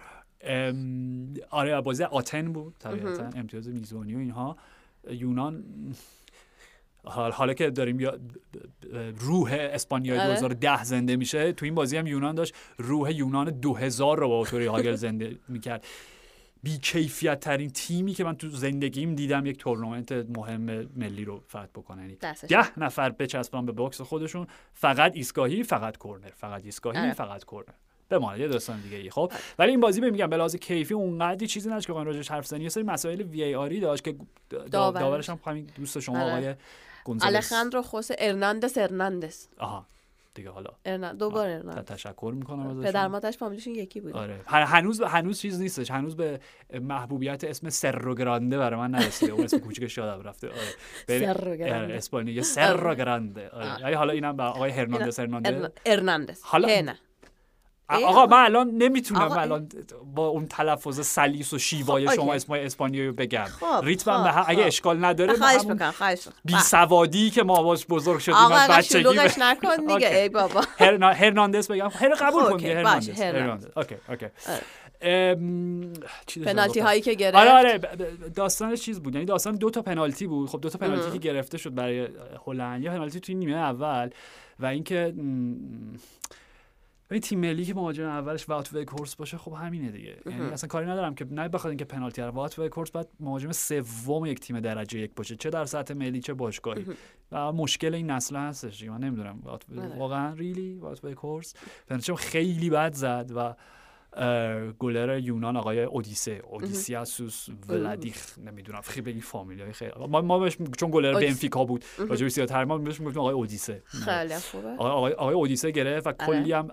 آره بازی آتن بود. طبیعتا امتیاز میزبانی و اینها. یونان حالا که داریم روح اسپانیای 2010 آره. زنده میشه تو این بازی هم یونان داشت روح یونان 2000 رو با اوتوری هاگل زنده می‌کرد. بی کیفیت ترین تیمی که من تو زندگیم دیدم یک تورنمنت مهم ملی رو فتح بکنن یعنی ده نفر بچسبن به باکس خودشون فقط ایستگاهی فقط کورنر فقط ایستگاهی آره. فقط کورنر. بماند یه داستان دیگه ای. خب آره. ولی این بازی میگم به لحاظ کیفی اونقدی چیزی نداشت که راجعش حرف زنی یه سری مسائل VAR ی داشت که داورش. هم همین دوست شما آقای الخاندرو خوس ارناندس ارناندس آها دیگه حالا. ارنا دوبار ارنا. تشکر می‌کنم ازش پدر مادرش فامیلیشون یکی بود. آره. هنوز هنوز چیز نیستش. هنوز به محبوبیت اسم سرو گرانده برای من نرسیده. اون اسم کوچیکش یادم رفته. آره. سرو گرانده. اسپانیایی سرو گرانده. آره. حالا اینم با آقای هرناندز هرناندز. ارناندز. حالا آقا من الان نمی‌تونم الان با اون تلفظ سلیس و شیوای خب، شما اسمای اسپانیایی رو بگم. خب، ریتمم خب، اگه اشکال نداره خواهش می‌کنم خواهش بی سوادی که ما باش بزرگ شدیم آقا بچگی نکن دیگه ای بابا. هرناندز بگم. هر قبول کن هرناندز اوکی اوکی. پنالتی هایی که گرفت. آره آره داستانش چیز بود. یعنی داستان دو تا پنالتی بود. خب دو تا پنالتی که گرفته شد برای هلند. یه پنالتی توی نیمه اول و اینکه این تیم ملی که مهاجم اولش وات کورس باشه خب همینه دیگه. یعنی اصلا کاری ندارم که نه بخواد اینکه پنالتی رو وات کورس بعد مهاجم سوم یک تیم درجه یک باشه. چه در سطح ملی چه باشگاهی. و مشکل این نسل هستش من نمی‌دونم آره. واقعا ریلی وات کورس خیلی بد زد و گلر یونان آقای اودیسه اودیسیاسوس ولادیخ نمی‌دونم خیلی به این خیلی. ما ما بهش چون گلر بنفیکا بود راجع سیاتر ما بهش می‌گفتیم آقای اودیسه. خیلی خوبه. آقای آقای اودیسه گرفت و آره. کلی هم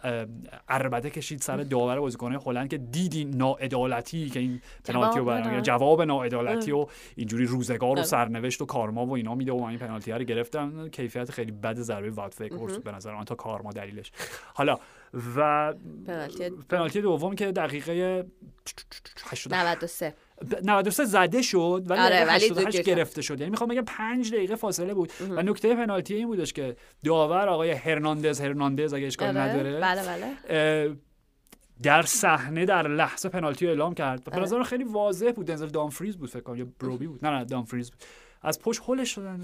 عربده کشید سر داور بازیکن هلند که دیدی ناعدالتی که این پنالتی رو برام جواب ناعدالتی و اینجوری روزگار و آره. سرنوشت و کارما و اینا میده و این پنالتی رو گرفتم کیفیت خیلی بد ضربه واتفیک به نظر من تا کارما دلیلش. حالا و پنالتی دوم. که دقیقه 93 93 زده شد ولی آره 88 گرفته شد. یعنی می‌خوام بگم 5 دقیقه فاصله بود. و نکته پنالتی این بودش که داور آقای هرناندز هرناندز اگه اشکال آره. نداره بله بله. در صحنه در لحظه پنالتی رو اعلام کرد. به آره. نظر خیلی واضح بود. دنزل دامفریز بود فکر کنم یا بروبی بود. نه نه دامفریز بود. از پشت هولش شدن.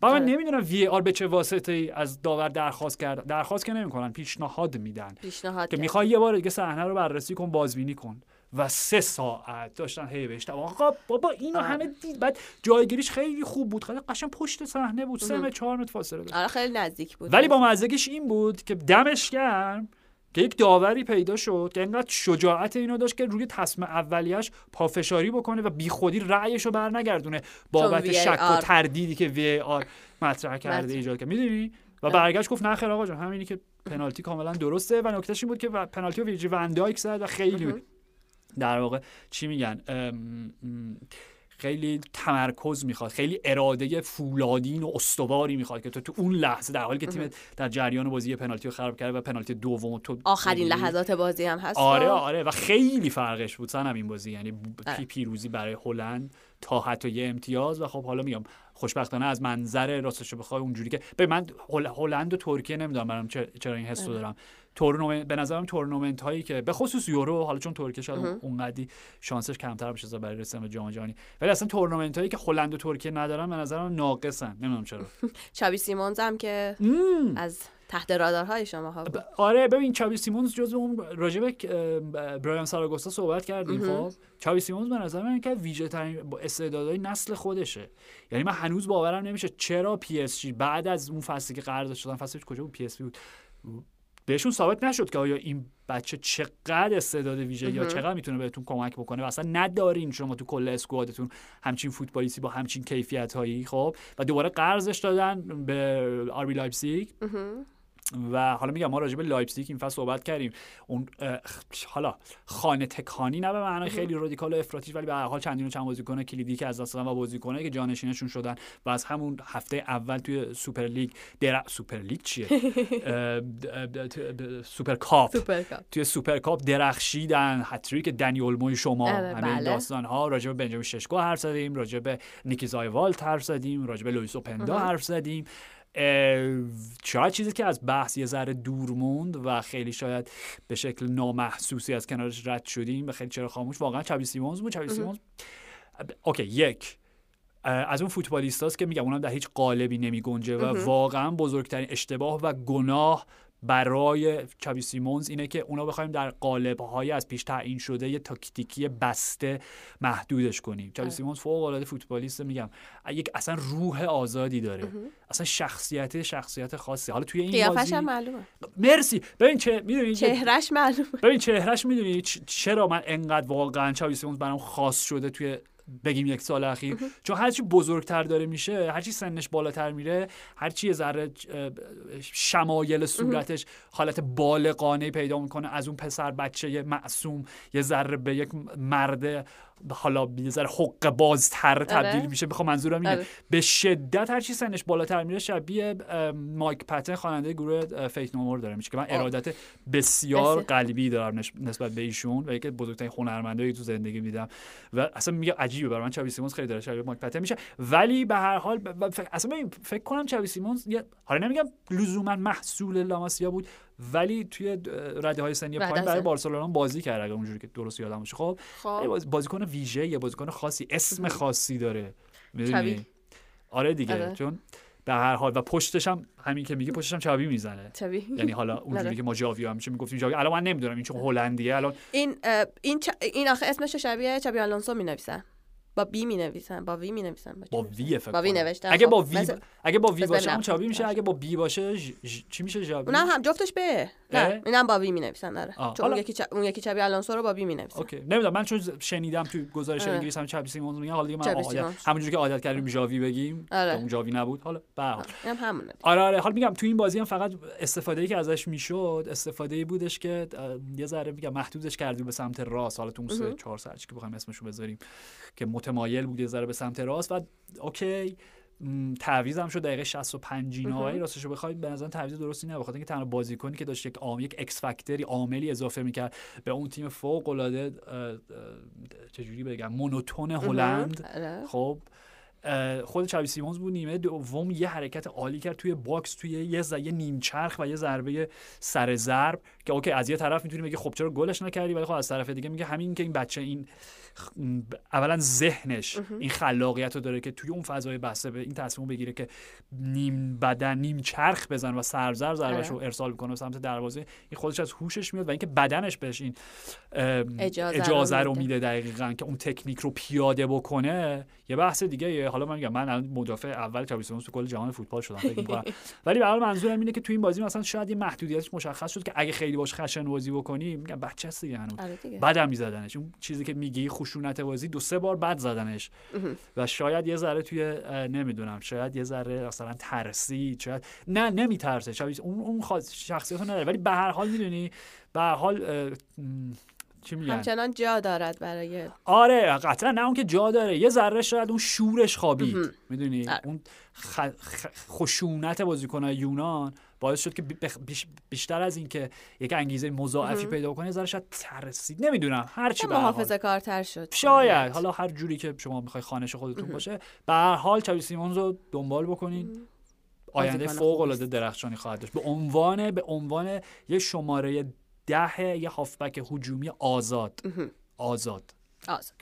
با من نمی‌دونم وی آر به چه واسطه ای از داور درخواست کرد. درخواست که نمی‌کنن پیشنهاد میدن. پیشنهاد که می‌خوای یه بار دیگه صحنه رو بررسی کن بازبینی کن. و سه ساعت داشتن هی بهش آقا بابا اینو همه دید. بعد جایگیریش خیلی خوب بود. خیلی قشنگ پشت صحنه بود. سه متر چهار متر فاصله بود. آره خیلی نزدیک بود. ولی با مزدگیش این بود که دمش گرم. که یک داوری پیدا شد که انقدر شجاعت اینو داشت که روی تصمیم اولیش پافشاری بکنه و بیخودی رأیش رو برنگردونه. بابت شک و تردیدی که وی آر مطرح کرده ایجاد کرد. می‌دونی؟ و برگشت گفت نه خیر آقا جان همینی که پنالتی کاملا درسته و نکتهش این بود که پنالتی رو ویجی وندایک زد و خیلی در واقع چی میگن؟ خیلی تمرکز می‌خواد خیلی اراده فولادین و استواری می‌خواد که تو تو اون لحظه در حالی که تیم در جریان بازی پنالتی رو خراب کرده و پنالتی دوم تو آخرین لحظات بازی هم هست آره آره و خیلی فرقش بود سر این بازی. یعنی آره. پیروزی برای هلند تا حتی یه امتیاز و خب حالا میگم خوشبختانه از منظر راستش بخوای اونجوری که به من هلند و ترکیه نمی‌دونم برام چرا این حسو آره. دارم. تورنمنت به نظرم تورنمنت هایی که به خصوص یورو حالا چون ترکیه شاید اونقدی شانسش کمتر بشه برای رسیدن به جام جهانی. ولی اصلا تورنمنت هایی که هلند و ترکیه ندارن به نظرم ناقصن. نمی‌دونم چرا. چابی سیمونز هم که از تحت رادارهای شما ها بود. آره ببین چابی سیمونز جزو اون راجع به برایان ساراگوسا صحبت کردیم خب. چابی سیمونز به نظر من که ویژه ترین استعدادهای نسل خودشه. یعنی من هنوز باورم نمیشه چرا پی اس جی بعد از اون فصلی که قرارداد شدن فصل کجا بود؟ پی اس وی بود. بهشون ثابت نشد که آیا این بچه چقدر استعداد ویژه یا چقدر می‌تونه بهتون کمک بکنه. و اصلا ندارین شما تو کل اسکوادتون همچین فوتبالیستی با همچین کیفیت هایی خب؟ و دوباره قرضش دادن به آربی لایپزیگ. و حالا میگم ما راجع به لایپزیگ این فصل صحبت کردیم. اون حالا خانه تکانی نه به معنای خیلی رادیکال و افراطی ولی به هر حال چندین چند بازیکن کلیدی که از دست دادن و بازیکنایی که جانشینشون شدن و از همون هفته اول توی سوپر لیگ در سوپر لیگ چیه؟ سوپر کاپ. توی سوپر کاپ درخشیدن. هتریک دنی اولموی شما. آره، همین بله. داستان ها راجع به بنجامین ششکو حرف زدیم. راجع به نیکولاس زایوالد حرف زدیم. راجع به لوئیس اوپندا حرف زدیم. شاید چیزی که از بحث یه ذره دور موند و خیلی شاید به شکل نامحسوسی از کنارش رد شدیم و خیلی چرا خاموش واقعا چابی سیمونز بود چابی سیمونز. اوکی یک از اون فوتبالیستاست که میگم اونم در هیچ قالبی نمی گنجه و واقعا بزرگترین اشتباه و گناه برای چابی سیمونز اینه که اونو بخوایم در قالب های از پیش تعیین شده یه تاکتیکی بسته محدودش کنیم. چابی. سیمونز فوق العاده فوتبالیست میگم. یک اصلا روح آزادی داره. اصلا شخصیت شخصیت خاصی. حالا توی این بازی هم معلومه. مرسی. ببین چه می‌دونی چهرش معلومه. ببین چهرش می‌دونی چرا من انقدر واقعا چابی سیمونز برام خاص شده توی بگیم یک سال اخیر. چون هرچی بزرگتر داره میشه هرچی سنش بالاتر میره هرچی یه ذره شمایل صورتش حالت بالغانه پیدا می‌کنه. از اون پسر بچه معصوم یه ذره به یک مرد حالا یه ذره حق بازتر آره. تبدیل میشه. بخوام منظورم اینه. آره. به شدت هر چی سنش بالاتر میره شبیه مایک پتن خواننده گروه فیت نومور داره میشه که من ارادت بسیار قلبی دارم نسبت به ایشون و یکی بزرگترین هنرمندایی تو زندگی دیدم و اصلا میگه عجیبه برای من. چاوی سیمونز خیلی داره شبیه مایک پتن میشه. ولی به هر حال اصلا فکر کنم چاوی سیمونز حالا نمیگم لزوما محصول لاماسیا بود ولی توی رده های سنی پایین برای بارسلونا بازی کرد اگه اونجوری که درست یادم باشه. خب, خب. بازیکن ویژه یا بازیکن خاصی اسم خاصی داره. می‌دونی؟ آره دیگه آره. چون به هر حال و پشتش هم همین که میگه پشتش هم چابی می‌زنه. چابی یعنی حالا اونجوری که ما جاوی همیشه می‌گفتیم جاوی. الان من نمی‌دونم این چون هلندیه؟ الان این این این آخه اسمش شبیه چابی آلونسو می‌نویسن با بی می نویسن با وی می نویسن با وی فکر با وی نوشتن اگه با وی اگه با وی باشه هم چابی میشه؟ اگه با وی باشه چی میشه چابی اونم هم جفتش به نه اینم با وی می نویسن آره. چون اون یکی اون یکی چابی آلونسو رو با وی می نویسن. اوکی. نمی‌دونم من چون شنیدم تو گزارش انگلیسی هم چابی سیمونز میگن حالا دیگه من همونجوری که عادت کردیم جاوی بگیم آره. اون جاوی نبود. حالا به اینم همونه آره آره. حالا میگم تو این بازی هم فقط استفاده ای که ازش می‌شد استفاده ای بودش که یه ذره میگم محدودش کردیم به سمت راست. حالا تو اون سه چهار سرچ که بخوایم اسمشو بذاریم که متمایل بود یه ذره به سمت راست و اوکی تعویض شد دقیقه 65 اینایی راستش رو بخواید به نظر تعویض درستی نه بخاطر اینکه تنها بازیکنی که داشت یک عامل یک X factor ی عاملی اضافه می‌کرد به اون تیم فوق العاده چجوری بگم monotone هلند. آره. خب خود چاوی سیمونز بود نیمه دوم یه حرکت عالی کرد توی باکس توی یه یه نیم چرخ و یه ضربه سر ضرب که اوکی از یه طرف می‌تونی بگی خب چرا گلش نکردی؟ ولی خب از طرف دیگه میگه همین که این بچه این اولا ذهنش این خلاقیت رو داره که توی اون فضای بسته به این تصمیم بگیره که نیم بدن نیم چرخ بزن و سرزر ضربش رو آره. ارسال کنه سمت دروازه. این خودش از هوشش میاد و اینکه بدنش بهش این اجازه, اجازه رو میده. دقیقا که اون تکنیک رو پیاده بکنه یه بحث دیگه حالا من میگم من مدافع اول چابیسونس تو کل جهان فوتبال شدم فکر می‌کنم. ولی به حال منظورم اینه که تو این بازی مثلا شاید یه محدودیتش مشخص شد که اگه خیلی باش خشن بازی بکنی میگم بچه است دیگه هنوز. آره بعدم میزدنش. اون چیزی که میگی خشونت بازی دو سه بار بعد زدنش. و شاید یه ذره توی نمی‌دونم شاید یه ذره مثلا ترسی شاید نه نمیترسه. شاید اون اون شخصیت نداره. ولی به هر حال می‌دونی به هر حال چی میگن؟ همچنان جا دارد برای آره قطعا نه اون که جا داره. یه ذره شاید اون شورش خوابید. می‌دونی؟ آره. اون خ... خ... خشونت بازیکنهای یونان باعث شد که بیشتر از این که یک انگیزه مضاعفی پیدا کنه ذره شاید ترسید. نمی‌دونم. هر چی محافظه کارتر شد. شاید. حالا هر جوری که شما می‌خوای خانش خودتون باشه به هر حال چاوی سیمونز رو دنبال بکنین. آینده فوق العاده درخشانی خواهد داشت. به عنوان به عنوان یه شماره ده یه هافبک هجومی آزاد. آزاد. آزاد.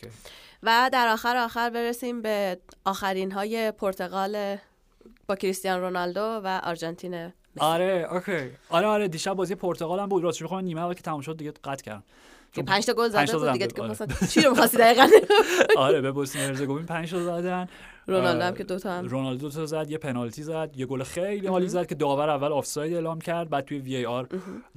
و در آخر آخر برسیم به آخرین های پرتغال با کریستیان رونالدو و آرژانتین آره اوکی. آره آره دیشب بازی پرتغال هم بود. راستش بخوام نیمه اول که تموم شد دیگه قطع کردم. که 5 تا گل زده بود دیگه آره. مثلا چی رو می‌خواستی دقیقاً؟ آره به بوسنی هرزگوین 5 تا زدن. رونالدو هم که دو تا هم. رونالدو تا زد یه پنالتی زد یه گل خیلی عالی زد که داور اول آفساید اعلام کرد بعد توی VAR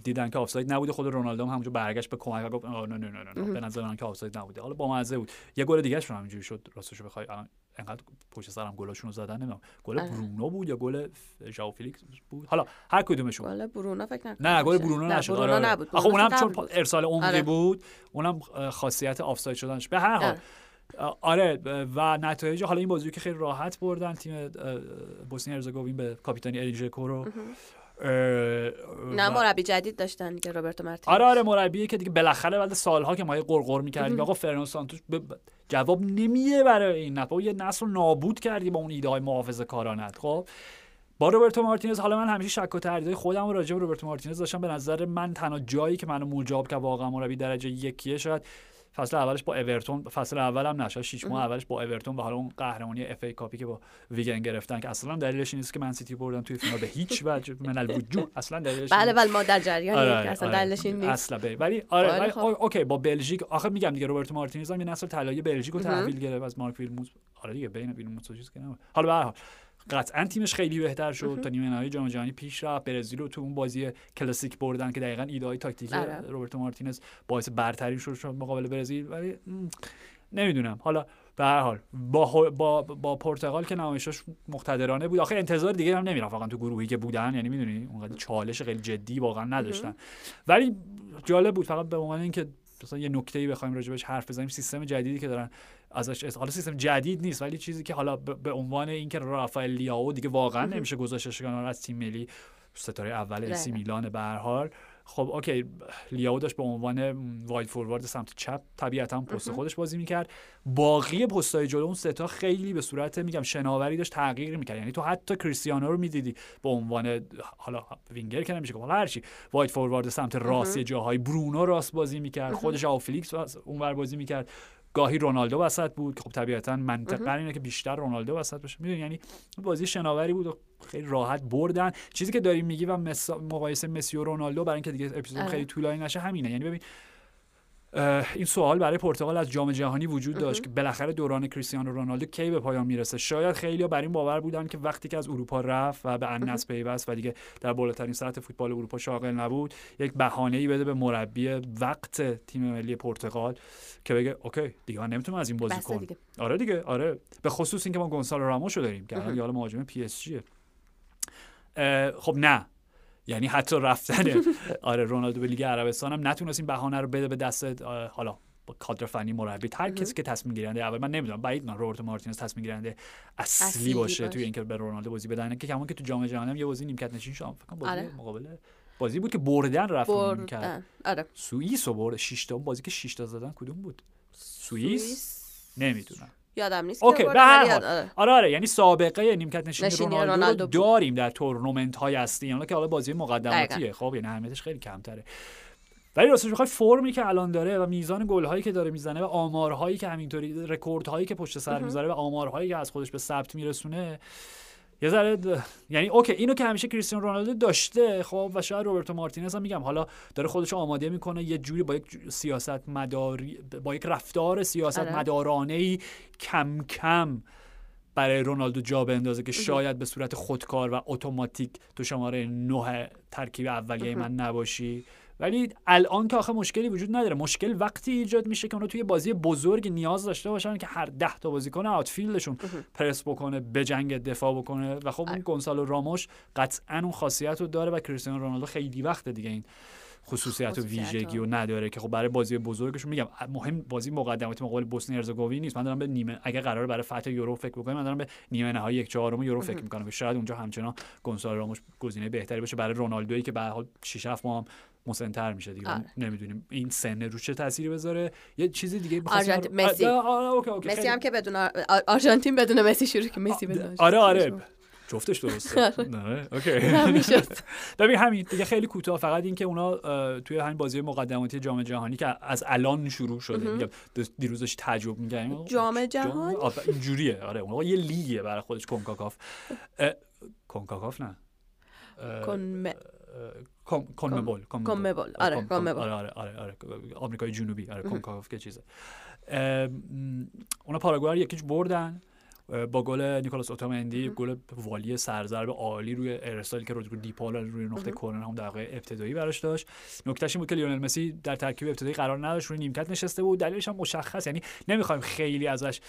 دیدن که آفساید نبوده. خود رونالدو هم همونجا برگشت به کمک گفت نه نه نه نه به نظر من که آفساید نبوده. حالا با مزه بود. یه گل دیگه شون همینجوری شد راستش بخوای انقدر پشت سرم گلاشونو زدن نمی‌دونم. گل. برونو بود یا گل ژائو فیلیکس بود؟ حالا هر کدومشون. گل برونو فکر نکنم نه گل برونو نشد. آره آره. نبود. آخه اونم چون ارسال عمقی آره. بود اونم خاصیت آفساید شدنش. به هر حال آره و نتایج حالا این بازی که خیلی راحت بردن تیم بوسنی هرزگوین به کاپیتانی الیجکو رو نه مربی جدید داشتن که روبرتو مارتینز. آره آره مربی که دیگه بالاخره بعد سالها که ما قرقر می‌کردیم آقا فرناندو سانتوس جواب نمیده برای این نفع یه نسل نابود کردی با اون ایده های محافظه کارانت. خب با روبرتو مارتینز حالا من همیشه شک و تردید خودم رو راجع به روبرتو مارتینز داشتم. به نظر من تنها جایی که منو مجاب که واقعا مربی درجه یکیه شاید فصل اولش با اورتون فصل اول هم نشه 6 ماه اولش با اورتون و حالا اون قهرمانی FA Cup ی که با ویگان گرفتن که اصلا دلیلش این که من‌سیتی بردن توی فینال به هیچ وجه من الوجوه اصلا دلیلش بله بله ما در جریان آره اصلا آره دلیلش این نیست. اصلا ولی آره ولی okay با بلژیک آخه میگم دیگه روبرتو مارتینز هم یه نسل طلایی بلژیک رو تحویل گرفت از مارک ویلموتس. آره دیگه بین ویلموت چیز که حالا به هر حال قطعا تیمش خیلی بهتر شد. تا نیمه نهایی جام جهانی پیش رفت. برزیل رو تو اون بازی کلاسیک بردن که دقیقا ایده های تاکتیکی آره. روبرتو مارتینز باعث برتری شد مقابل برزیل. ولی نمی‌دونم. حالا به هر حال با با با پرتغال که نمایشش مقتدرانه بود. آخه انتظار دیگه هم نمی‌رفت. واقعا تو گروهی که بودن یعنی می‌دونی اونقدر چالش خیلی جدی واقعا نداشتن. ولی جالب بود. فقط به عنوان اینکه مثلا یه نکته‌ای بخوایم راجبش حرف بزنیم سیستم جدیدی که دارن ازش حالا سیستم جدید نیست ولی چیزی که حالا به عنوان اینکه رافائل لیاو دیگه واقعا نمیشه گذاشتش از تیم ملی ستاره اول اسی میلان به هر حال. خب اوکی لیاو داشت به عنوان واید فوروارد سمت چپ طبیعتا پست خودش بازی می‌کرد. باقی پستای جلو اون ستا خیلی به صورت میگم شناوری داشت تغییر می‌کرد. یعنی تو حتی کریستیانو رو می‌دیدی به عنوان حالا وینگر که نمیشه حالا هرچی wide forward سمت راست جاهای برونو راست بازی می‌کرد خودش ژوآو فلیکس اونور بازی می‌کرد. گاهی رونالدو وسط بود که خب طبیعتا منطق بر اینه که بیشتر رونالدو وسط باشه. می‌دونی؟ یعنی بازی شناوری بود و خیلی راحت بردن. چیزی که داری میگی و مقایسه مسی و رونالدو برای اینکه دیگه اپیزود آره. خیلی طولانی نشه همینه. یعنی ببین این سوال برای پرتغال از جام جهانی وجود داشت که بالاخره دوران کریستیانو رونالدو کی به پایان می‌رسه؟ شاید خیلی بر این باور بودن که وقتی که از اروپا رفت و به النصر پیوست و دیگه در بالاترین سطح فوتبال اروپا شاغل نبود یک بهانه ای بده به مربی وقت تیم ملی پرتغال که بگه okay دیگه من نمی‌تونم از این بازی کنم آره دیگه آره. به خصوص اینکه ما گونسالو راموسو داریم که حالا مهاجم PSG ه. خب نه. یعنی حتی رفتن آره رونالدو به لیگ عربستان هم نتونست این بهانه رو بده به دست حالا با کادر فنی مربی. هر کسی که تصمیم گیرنده اول من نمی‌دونم بعید من روبرتو مارتینز تصمیم گیرنده اصلی, اصلی باشه توی اینکه به رونالدو بازی بدن. که کما اینکه تو جام جهانی هم یه بازی نیمکت نشین شد فکر بازی آره. مقابل بازی بود که بردن رفت برد... کرد آره. سوئیس و برد. 6 تا بازی که 6 تا زدن کدوم بود؟ سوئیس؟ نمی‌دونم. یادم نیست okay به هر حال. آره. آره آره یعنی سابقه نیمکت نشینی رونالدو, رونالدو رو داریم در تورنمنت های اصلی یعنی که حالا بازی مقدماتیه. خب یعنی اهمیتش خیلی کمتره. ولی راستش بخوای فرمی که الان داره و میزان گل هایی که داره می‌زنه و آمارهایی که همینطوری رکورد هایی که پشت سر می‌ذاره و آمارهایی که از خودش به ثبت میرسونه یه ذره یعنی اوکی اینو که همیشه کریستیانو رونالدو داشته خب و شاید روبرتو مارتینز هم میگم. حالا داره خودش آماده می‌کنه یه جوری با یک سیاست مداری با یک رفتار سیاست آره. مدارانه ای کم کم برای رونالدو جا بندازه که شاید به صورت خودکار و اتوماتیک تو شماره نه ترکیب اولیه من نباشی. ولی الان که آخه مشکلی وجود نداره. مشکل وقتی ایجاد میشه که اونا توی بازی بزرگ نیاز داشته باشن که هر ده تا بازیکن آوتفیلدشون پرس بکنه به جنگ دفاع بکنه. و خب اون گونسالو راموش قطعا اون خاصیت رو داره و کریستیانو رونالدو خیلی وقت دیگه این خصوصیت و ویژگی و نداره که خب برای بازی بزرگشون میگم مهم بازی مقدماتی مقابل بوسنی هرزگوین نیست. من دارم به نیمه اگه قرار برای فتح یورو فکر بکنم من دارم به نیمه نهایی یک چهارم یورو فکر می‌کنم. که شاید اونجا همچنان گونسالو راموس گزینه بهتری باشه برای رونالدویی که به حال 6 7 ماه مسنتر میشه دیگه. آره. نمی‌دونیم این سن رو چه تاثیری بذاره. یه چیزی دیگه آرژانتین مسی. مسی هم که بدون آرژانتین بدون مسی شروع که مسی بدون آره آره. جفتش درسته. نه اوکی. ببین همین دیگه خیلی کوتاه. فقط این که اونا توی همین بازی مقدماتی جام جهانی که از الان شروع شده. میگم دیروزش تعجب میگم جام جهانی؟ اینجوریه. آره اون یه لیگه برای خودش. کنکاکاف. کنکاکاف نه. کنمبول کنمبول آره کنمبول آره آره آره آره آمریکای جنوبی آره کنکاکاف که چیزه اونا پاراگوئه یکیش بردن با گل نیکولاس اوتامندی گل والی سرضرب عالی روی ارسالی که رو دیپال روی نقطه کرنر هم دقیقه ابتدایی براش داشت. نکتهش این بود که لیونل مسی در ترکیب ابتدایی قرار نداشت روی نیمکت نشسته بود. دلیلش هم مشخص یعنی نمی‌خوایم خیلی ازش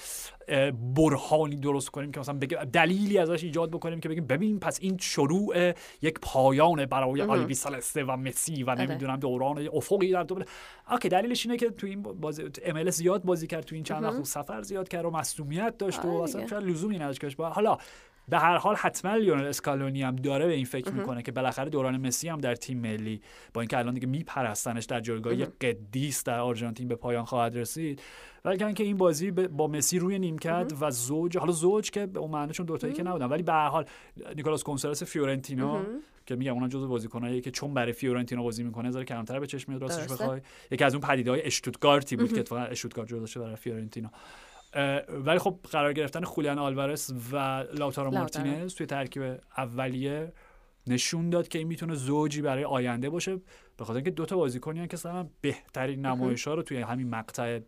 برهانی درست کنیم که مثلا بگه دلیلی ازش ایجاد بکنیم که بگیم ببین پس این شروع یک پایان برای آلبی سلسته و مسی و آره. نمی‌دونم دوران افقی در دوباره okay دلیلش اینه که تو این بازی ام زیاد بازی کرد تو این چند وقت سفر زیاد کرد و مصدومیت داشت و آره اصلا شاید لزومی نداشت که حالا به هر حال حتما لیونل اسکالونی هم داره به این فکر می‌کنه که بالاخره دوران مسی هم در تیم ملی با اینکه الان دیگه میپرستنش در جایگاه قدیس در آرژانتین به پایان خواهد رسید. ولی که این بازی با مسی روی نیمکت و زوج حالا زوج که به اون معنی چون دوتایی که نبودن. ولی به هر حال نیکولاس گونزالس فیورنتینا که میگم اونا جزو بازیکنایی که چون برای فیورنتینا بازی می‌کنه ذره کمتر به چشم میاد راستش بخوای. یکی از اون پدیده اشتوتگارتی بود که اتفاقا اشتوتگارت جدا شده برای فیورنتینا ولی خب قرار گرفتن خولیان آلوارس و لاوتارو مارتینز توی ترکیب اولیه نشون داد که این می‌تونه زوجی برای آینده باشه به خاطر اینکه دوتا بازیکنی که بهترین نمایش ها رو توی همین مقطع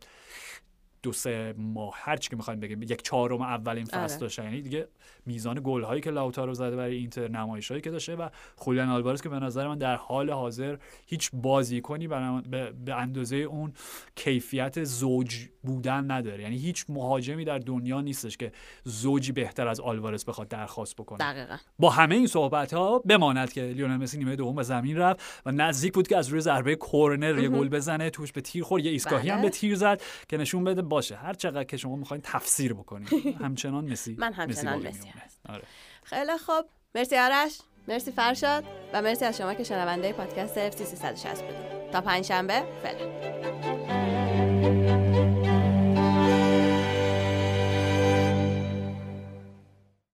دو سه ماه هر چی که می‌خوایم بگیم یک چهارم اولین فصل آره. داشته یعنی دیگه میزان گل هایی که لاوتارو زده برای اینتر نمایش هایی که داشته و خولیان آلوارز که به نظر من در حال حاضر هیچ بازیکنی به, به اندازه اون کیفیت زوج بودن نداره یعنی هیچ مهاجمی در دنیا نیستش که زوجی بهتر از آلوارز بخواد درخواست بکنه دقیقا. با همه این صحبت ها بماند که لیونل مسی نیمه دوم به زمین رفت و نزدیک بود که از روی ضربه کورنر یه گل بزنه توش به تیر خورد یه ایستگاهی هم به بله. تیر زد که نشون بده باشه. هر چقدر که شما می‌خواین تفسیر بکنید همچنان مسی من همچنان مسی, آره. خیلی خوب. مرسی آرش. مرسی فرشاد. و مرسی از شما که شنونده پادکست اف 360 بودید تا پنج شنبه فعلا.